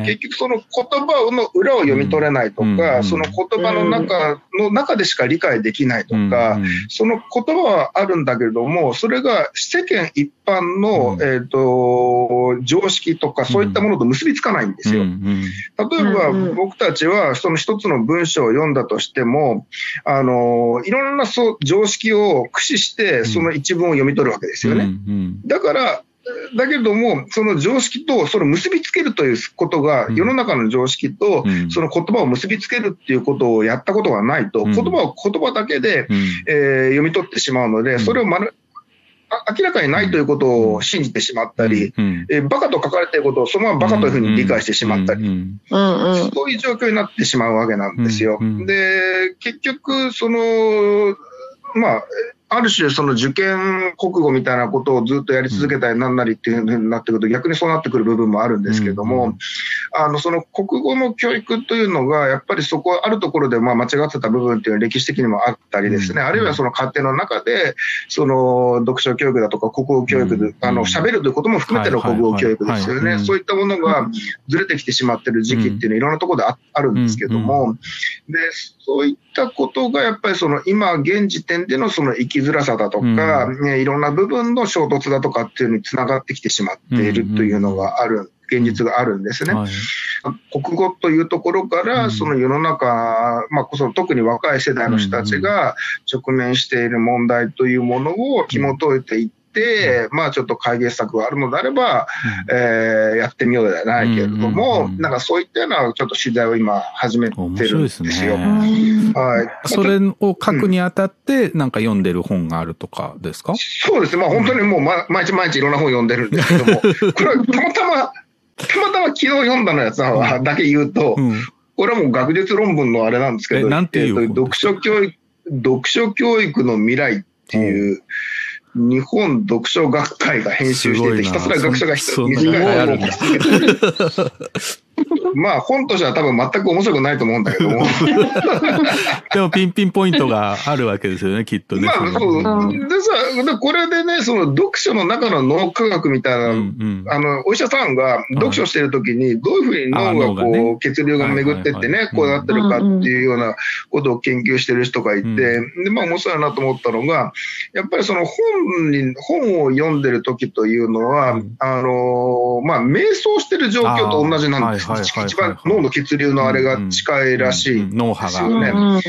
結局その言葉の裏を読み取れないとか、その言葉の中の中でしか理解できないとか、その言葉はあるんだけれども、それが世間一般の、えっ、ー、と、常識とかそういったものと結びつかないんですよ。例えば、僕たちはその一つの文章を読んだとしても、あの、いろんなそう常識を駆使して、その一文を読み取るわけですよね。だから、だけれども、その常識とその結びつけるということが、世の中の常識とその言葉を結びつけるっていうことをやったことがないと、言葉を言葉だけで、えー、読み取ってしまうので、それをまる明らかにないということを信じてしまったり、うん、えバカと書かれていることをそのままバカというふうに理解してしまったり、そういう状況になってしまうわけなんですよ。で、結局、その、まあ、ある種、その受験国語みたいなことをずっとやり続けたりなんなりっていうふうになってくると、逆にそうなってくる部分もあるんですけども、あの、その国語の教育というのが、やっぱりそこ、あるところでまあ間違ってた部分っていうのは歴史的にもあったりですね、あるいはその家庭の中で、その読書教育だとか国語教育で、あの、喋るということも含めての国語教育ですよね。そういったものがずれてきてしまってる時期っていうのは、いろんなところであるんですけども、で、そういったことがやっぱりその今現時点でのその生きづらさだとか、うん、ね、いろんな部分の衝突だとかっていうのにつながってきてしまっているというのがある。現実があるんですね、はい、国語というところから、その世の中、まあ、その特に若い世代の人たちが直面している問題というものを紐解いていって、、まあちょっと解決策があるのであれば、うん、えー、やってみようではないけれども、なんかそういったようなちょっと取材を今始めてるんですよ。はい。それを書くにあたって、なんか読んでる本があるとかですか、そうですね。まあ本当にもう、ま、毎日毎日いろんな本読んでるんですけども、[LAUGHS] これたまたま、たまたま昨日読んだのやつはだけ言うと、うん、これはもう学術論文のあれなんですけど、なんていう、えー、読書教育、読書教育の未来っていう、日本読書学会が編集してて、ひたすら学書が一人短いあるんです [LAUGHS] [LAUGHS] まあ本としては多分全く面白くないと思うんだけども。[LAUGHS] でもピンピンポイントがあるわけですよね、きっとね。まあそう。でさ、これでね、その読書の中の脳科学みたいな、うんうん、あの、お医者さんが読書してる時にどういうふうに脳がこう、ね、血流が巡ってってね、こうなってるかっていうようなことを研究してる人がいて、うん、で、まあ面白いなと思ったのが、やっぱりその本に、本を読んでる時というのは、うん、あの、まあ瞑想してる状況と同じなんです一番脳の血流のあれが近いらしいですよね。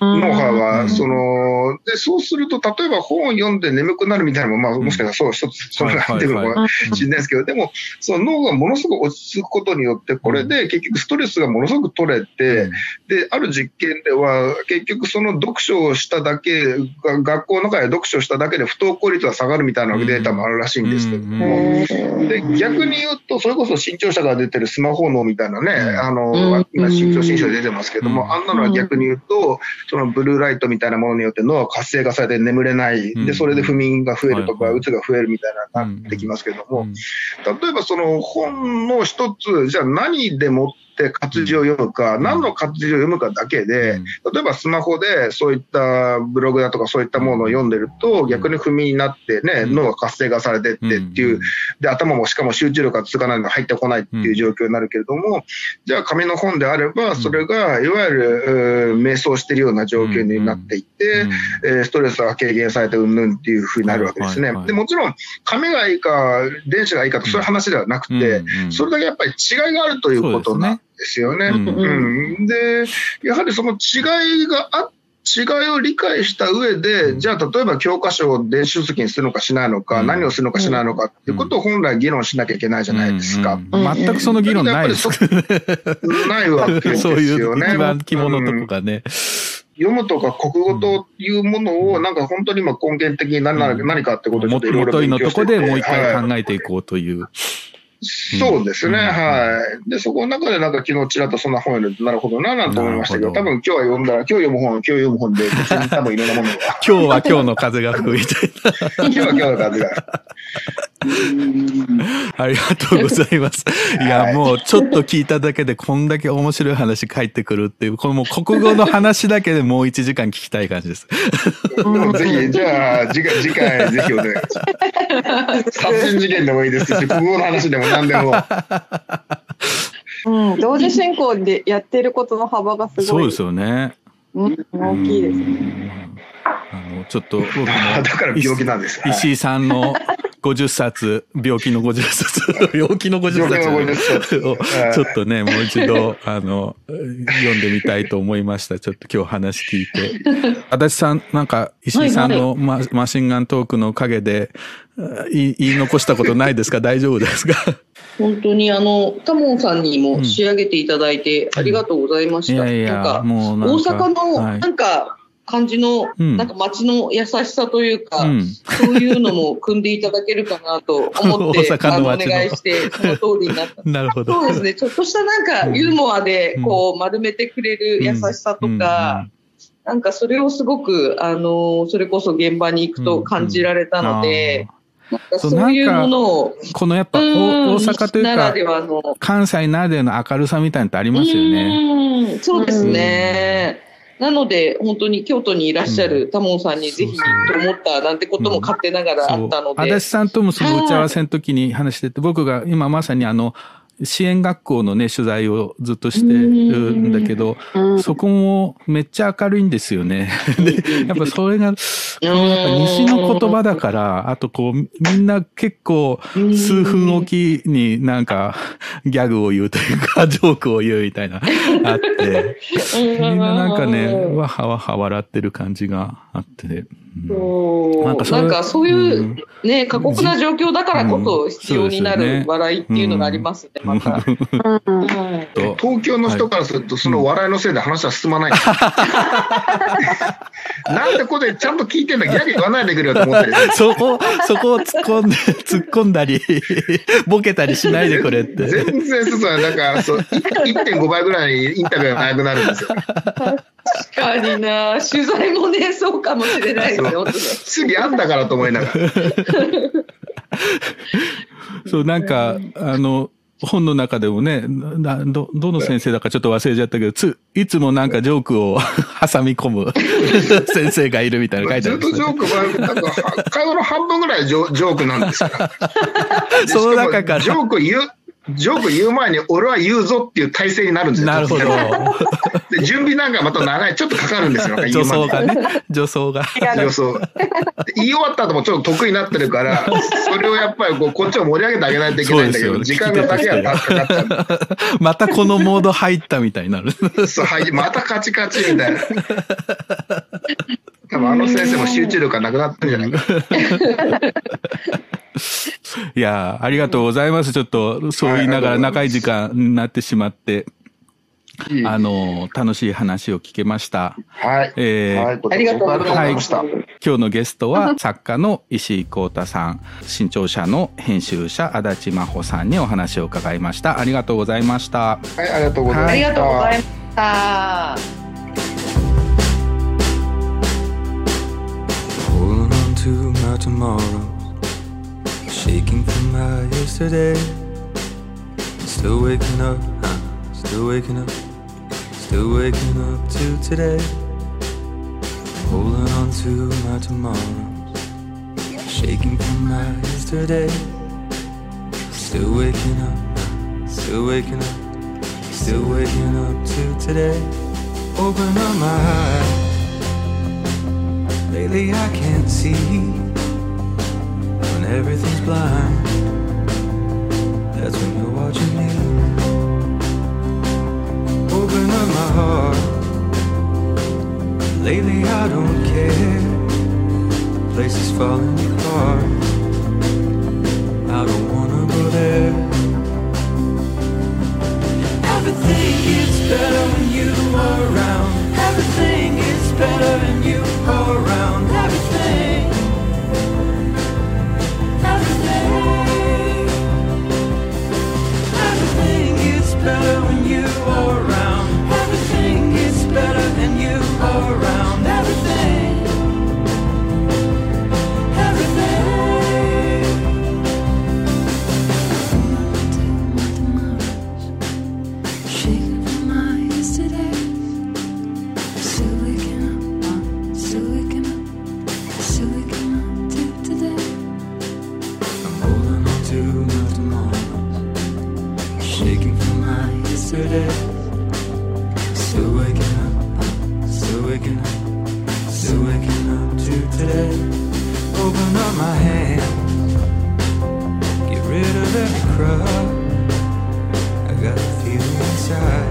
脳波は、その、で、そうすると、例えば本を読んで眠くなるみたいなのも、まあ、もしかしたらそう、一つ、それが入ってるのかもしれないですけど、でも、その脳がものすごく落ち着くことによって、これで結局ストレスがものすごく取れて、で、ある実験では、結局その読書をしただけ、学校の中で読書しただけで不登校率が下がるみたいなデータもあるらしいんですけども、で、逆に言うと、それこそ新潮社が出てるスマホ脳みたいなね、あの、今、新潮新書で出てますけども、あんなのは逆に言うと、そのブルーライトみたいなものによって脳が活性化されて眠れない、で、それで不眠が増えるとか、うつが増えるみたいななってきますけども、例えばその本の一つ、じゃあ何でもって活字を読むか、何の活字を読むかだけで、例えばスマホでそういったブログだとかそういったものを読んでると、逆に不眠になってね、脳が活性化されてってっていう、で、頭もしかも集中力が続かないのが入ってこないっていう状況になるけれども、じゃあ紙の本であれば、それがいわゆる瞑想してるようなな状況になっていて、えストレスが軽減されてうんぬんっていうふうになるわけですね。でもちろん、亀がいいか、電子がいいかとそういう話ではなくて、それだけやっぱり違いがあるということなんですよね。うん、で、やはりその違いがあ違いを理解した上で、じゃあ例えば教科書を電子書籍にするのかしないのか、うん、何をするのかしないのかっていうことを本来議論しなきゃいけないじゃないですか。うんうん、全くその議論ないです。ないわけですよね。[LAUGHS] そういう一番着物とかね。読むとか国語というものを、なんか本当に今根源的に何,、何かってことをちょっといろいろ勉強してのとこでもう一回考えていこうという。はいそうですね、はい。で、そこの中でなんか昨日ちらっとそんな本読んで、なるほどな、なんて思いましたけど、多分今日は読んだら、今日読む本は今日読む本で、多分いろんなものが。今日は今日の風が吹くみたいな。[LAUGHS] 今日は今日の風が。ありがとうございます。いや、もうちょっと聞いただけでこんだけ面白い話返ってくるっていう、このもう国語の話だけでもう1時間聞きたい感じです。ぜひ、じゃあ、次回、次回ぜひお願いします。殺人事件でもいいですし、国語の話でも何でも。うん、同時進行でやってることの幅がすごい。そうですよね。うん、大きいですね。あの、ちょっと僕も。[LAUGHS] だから病気なんです。石井さんの50冊、病気の50 [LAUGHS] 冊、病気の50冊。を [LAUGHS] ちょっとね、もう一度、あの、読んでみたいと思いました。ちょっと今日話聞いて。[LAUGHS] 足立さん、なんか、石井さんのマ,、マシンガントークのおかげで、言い残したことないですか？大丈夫ですか？本当にあの、タモンさんにも仕上げていただいてありがとうございました。うん、いやいやなんか、もう大阪の、なんか、感じの、なんか街の優しさというか、うん、そういうのも組んでいただけるかなと思って、[LAUGHS] あのお願いして、その通りになった。[LAUGHS] なるほど。そうですね。ちょっとしたなんかユーモアで、こう、丸めてくれる優しさとか、なんかそれをすごく、あの、それこそ現場に行くと感じられたので、なんかそういうものを。このやっぱ大阪というか、関西ならではの明るさみたいなのってありますよね。そうですね。なので、本当に京都にいらっしゃるタモンさんにぜひと思ったなんてことも勝手ながらあったので。足立さんともその打ち合わせの時に話してて、僕が今まさにあの、支援学校のね、取材をずっとしてるんだけど、そこもめっちゃ明るいんですよね。で、やっぱそれが、やっぱ西の言葉だから、あとこう、みんな結構数分おきになんかギャグを言うというか、[LAUGHS] ジョークを言うみたいな、あって、みんななんかね、わはわは笑ってる感じがあって、なんかそうなんかそういう、ね、過酷な状況だからこそ必要になる笑いっていうのがありますね、また。東京の人からすると、その笑いのせいで話は進まない。[LAUGHS] なんでここでちゃんと聞いてんだ、ギャグ言わないでくれよと思ってる。そこ、そこを突っ込んで、[LAUGHS] 突っ込んだり、ボケたりしないでくれって。全然そうそう、なんか、そう、1.5倍ぐらいにインタビューが早くなるんですよ。確かにな。取材もねそうかもしれないですよ次あんだからと思いながら。[LAUGHS] そうなんかあの本の中でもね、ど、どの先生だかちょっと忘れちゃったけど、つ、いつもなんかジョークを [LAUGHS] 挟み込む [LAUGHS] 先生がいるみたいな書いてある、ね、ずっとジョークは、なんか、会話の半分ぐらいジョジョークなんですよ。その中から。ジョーク言う、ジョーク言う前に俺は言うぞっていう体制になるんですよ。なるほど。[LAUGHS] で準備なんかまた長い、ちょっとかかるんですよ。[LAUGHS] 助走がね。助走が。助走。言い終わった後もちょっと得意になってるから、[LAUGHS] それをやっぱりこうこっちを盛り上げてあげないといけないんだけど、時間がだけはかかっちゃう。またこのモード入ったみたいになる。そう、はい、またカチカチみたいな。多分あの先生も集中力がなくなってるんじゃないか。いや、ありがとうございます。ちょっと、そう言いながら長い時間になってしまって。あの、楽しい話を聞けました。はい。えー、はい、ありがとうございました。はい、今日のゲストは作家の石井幸太さん、新潮社の編集者足立真帆さんにお話を伺いました。ありがとうございました。はい、ありがとうございました。ありがとうございました。To my tomorrow Shaking from my yesterday. Still waking up, huh? Still waking up. Still waking up to today. Holding on to my tomorrows. Shaking from my yesterday. Still waking up? Still waking up. Still waking up to today. Open up my eyes. Lately I can't see when everything's blind. That's when you're watching me. Open up my heart. Lately I don't care. Places falling apart. I don't wanna go there. Everything gets better when you are around. Around. Still waking up, still waking up, still waking up to today. Open up my hand. Get rid of every. I got a feeling inside.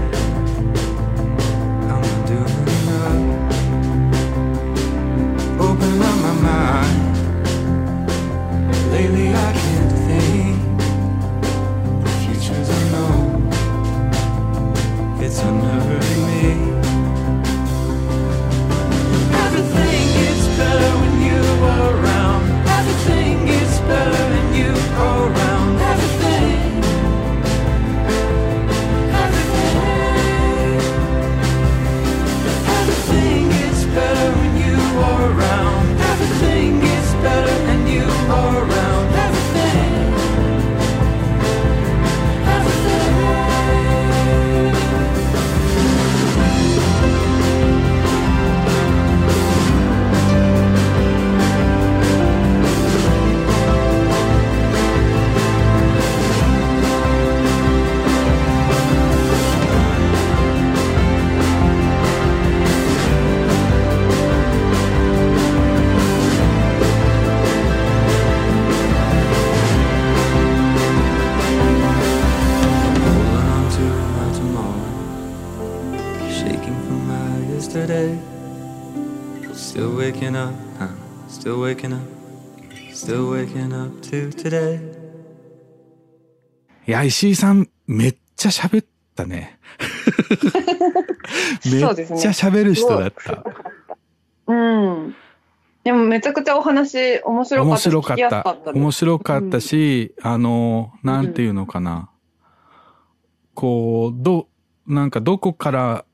いや、石井さん、めっちゃ喋ったね。[LAUGHS] めっちゃ喋る人だった。うん。でもめちゃくちゃお話面白かったし。面白かったった。面白かったし、あの、なんていうのかな。こう、ど、なんかどこから、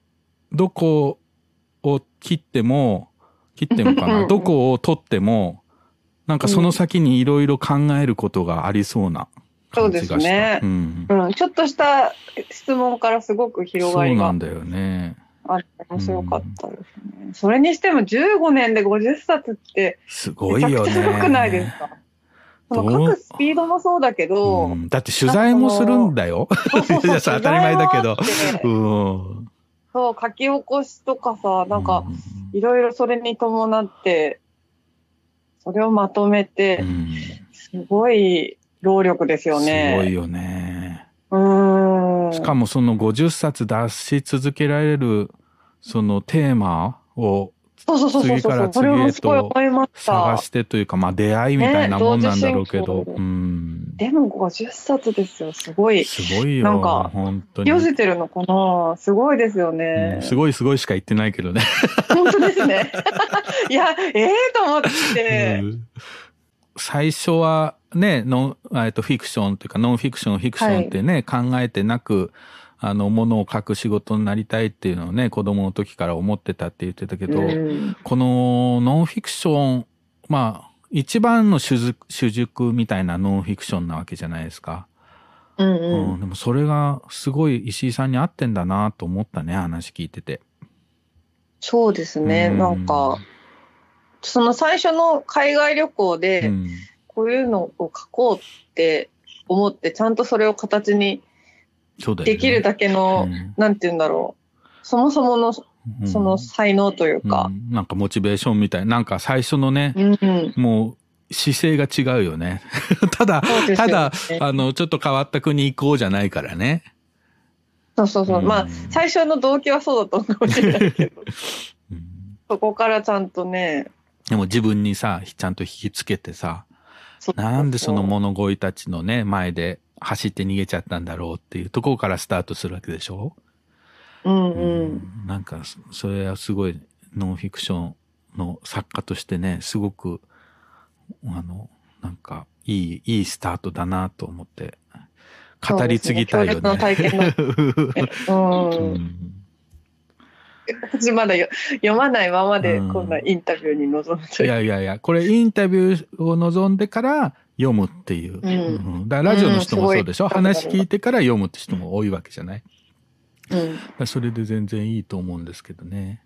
どこを切っても、切ってもかうんな。どこを取っても、なんかその先にいろいろ考えることがありそうな。そうですねうん。うん、ちょっとした質問からすごく広そうがりがなんだよね。あ面白かったですね。それにしても15年で50冊ってすごめちゃいよね。くちゃ良くないですか？その書くスピードもそうだけど、うんだって取材もするんだよ。[LAUGHS] 当たり前だけどうん。そう、書き起こしとかさ、なんか、ういろいろそれに伴って、それをまとめて、んすごい労力ですよね。すごいよね。うーん。しかもその50冊出し続けられる、そのテーマをそうそうそうそうそう。次から次へすごい思いました探。してというか、まあ出会いみたいなもんなんだろうけど、ねうん。でも50冊ですよ、すごい。すごいよ。なんか本当に。寄せてるのかなすごいですよねうん。すごいすごいしか言ってないけどね。本当ですね。[LAUGHS] いや、ええと思って。うん最初はね、ノン、えっと、フィクションというか、ノンフィクション、フィクションってね、考えてなく、あの、ものを書く仕事になりたいっていうのをね、子供の時から思ってたって言ってたけど、うんこのノンフィクション、まあ、一番の主軸主軸みたいなノンフィクションなわけじゃないですか。うんううんん、でもそれがすごい石井さんに合ってんだなと思ったね、話聞いてて。そうですね、うんなんか、その最初の海外旅行で、うん。こういうのを書こうって思って、ちゃんとそれを形に。できるだけの、うんなんて言うんだろう、そもそものうんその才能というか。うんなんかモチベーションみたいな。なんか最初のね、うんうん。もう姿勢が違うよね。[LAUGHS] ただ、そうですよたねだ、あの、ちょっと変わった国行こうじゃないからね。そうそうそう。うんまあ、最初の動機はそうだったのかもしれないけど、[LAUGHS] うんそこからちゃんとね、でも自分にさ、ちゃんと引きつけてさ、なんでその物乞いたちのね、前で走って逃げちゃったんだろうっていうところからスタートするわけでしょ？うんう。うんなんか、そそれはすごいノンフィクションの作家としてね、すごく、あの、なんか、いい、いいスタートだなと思って、語り継ぎたいよね。ね。[LAUGHS] ん [LAUGHS] 私まだよ読まないままでうんこんなインタビューに臨むといいう。やいやいや、これインタビューを望んでから読むっていう。うんうんだからラジオの人もそうでしょ、話聞いてから読むって人も多いわけじゃない？うん。それで全然いいと思うんですけどね。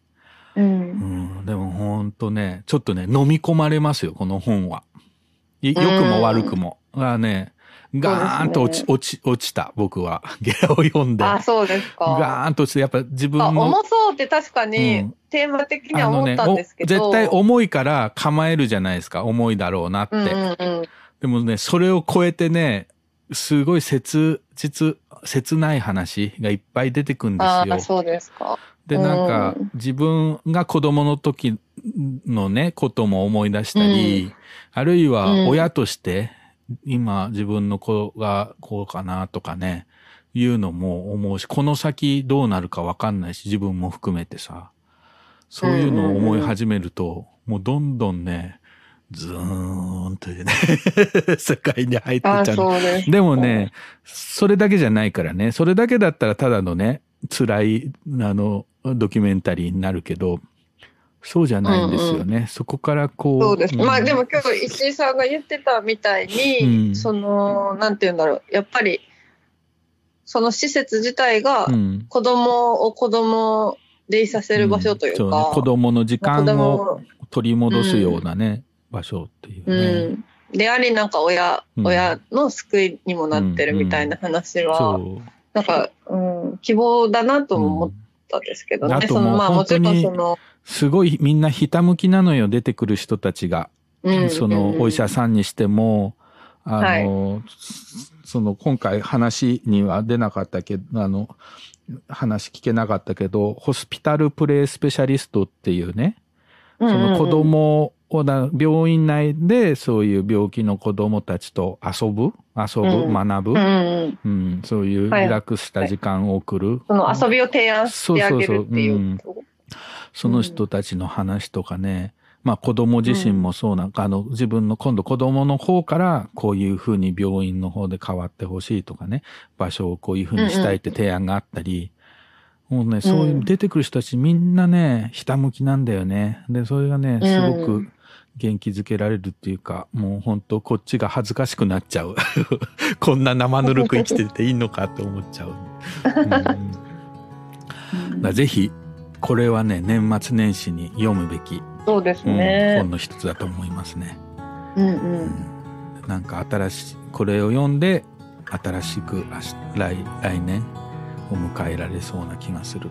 う。うんん、でもほんとね、ちょっとね、飲み込まれますよ、この本は。い良くも悪くも。がね、ガーンと落ち、落ち、落ちた、僕は。[LAUGHS] ゲラを読んで。あ、そうですか。ガーンと落ちて、やっぱ自分あ、の。重そうって確かにうんテーマ的には思ったんですけど。お絶対重いから構えるじゃないですか。重いだろうなって。うんうんうん。でもね、それを超えてね、すごい切実、切ない話がいっぱい出てくんですよああ、。そうですか。で、なんかうん、自分が子供の時のね、ことも思い出したり、あるいはうん親として、今自分の子がこうかなとかね、いうのも思うし、この先どうなるかわかんないし、自分も含めてさ、そういうのを思い始めると、もうどんどんね、ズーンというね、[LAUGHS] 世界に入ってっちゃう。です。でもね、それだけじゃないからね、それだけだったらただのね、辛い、あの、ドキュメンタリーになるけど、そうじゃないんですよね。そこからこう。そうです。まあんでも今日石井さんが言ってたみたいに、うんその、なんて言うんだろう。やっぱり、その施設自体がうん。子供を子供でいさせる場所というか、んそね子供の時間子を供取り戻すようなね、場所っていううね。ん。でありなんか親、うん親の救いにもなってるみたいな話は、そう。なんか、うん、希望だなとも思ったんですけどね。そのまあもちろんその、すごいみんなひたむきなのよ、出てくる人たちが。うんそのお医者さんにしても、あの、その今回話には出なかったけど、あの、話聞けなかったけど、ホスピタルプレイスペシャリストっていうね、そその子供をな、病院内でそういう病気の子供たちと遊ぶ、遊ぶ、うん。学ぶ、うんうん、うん、そういうはい。リラックスした時間を送る。その遊びを提案してあげるっていう。その人たちの話とかね、まあ子供自身もそうなんか、あの自分の今度子供の方からこういうふうに病院の方で変わってほしいとかね、場所をこういうふうにしたいって提案があったり、もうね、そういう出てくる人たちみんなね、ひたむきなんだよね。で、それがね、すごうく元気づけられるっていうか、もう本当こっちが恥ずかしくなっちゃう。[LAUGHS] こんな生ぬるく生きてていいのかって思っちゃう。うん。[LAUGHS] だぜひ、これはね、年末年始に読むべき、そうですうんね。本の一つだと思いますね。うんうん。なんか新しい、これを読んで、新しく来、来年を迎えられそうな気がする。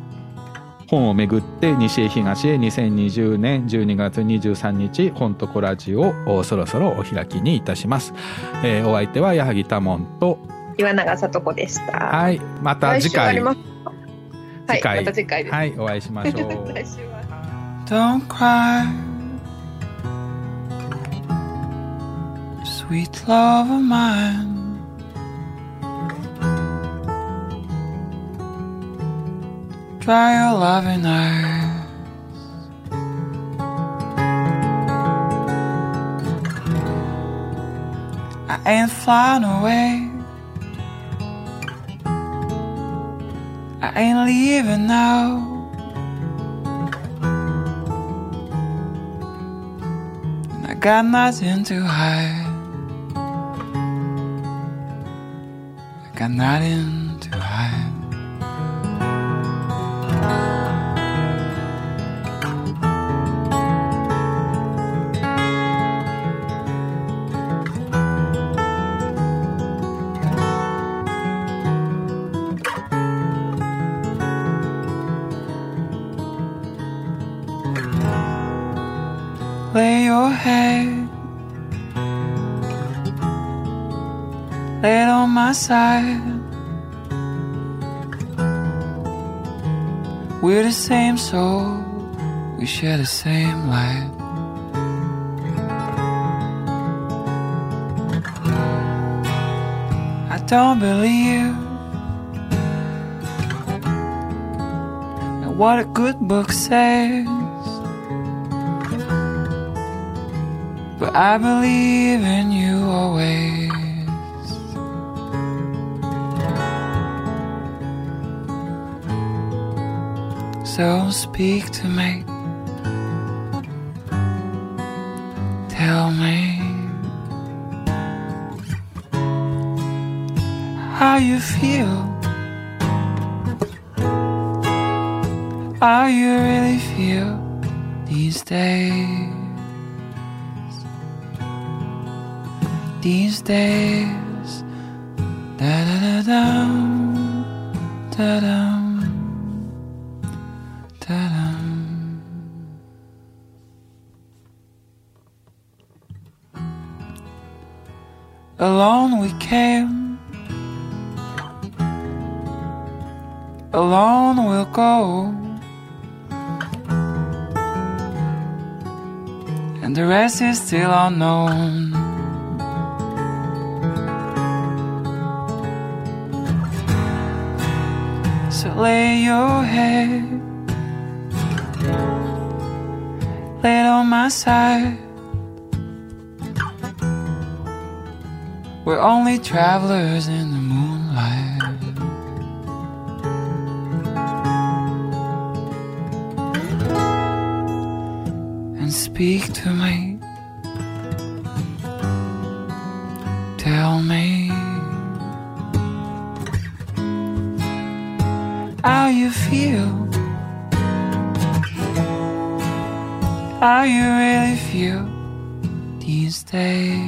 本をめぐって西へ東へ2020年12月23日本とこラジオをそろそろお開きにいたします。えーお相手は矢作多門と、岩永さ子でした。はい、また次回、来週ありますはい、次回また次回です。はい、お会いしましょう。来週は Don't [LAUGHS] cry, sweet love of mine. Dry your loving eyes. I ain't flying away. I ain't leaving now. And I got nothing to hide. I got nothing head. Lay it on my side. We're the same soul, we share the same light. I don't believe in what a good book says, but I believe in you always. So speak to me. Tell me how you feel. How you really feel these days. These days. Da da da dum, da dum. Ta-dum. Alone we came, alone we'll go, and the rest is still unknown. Lay your head lay it on my side. We're only travelers in the moonlight. And speak to me. You really feel these days.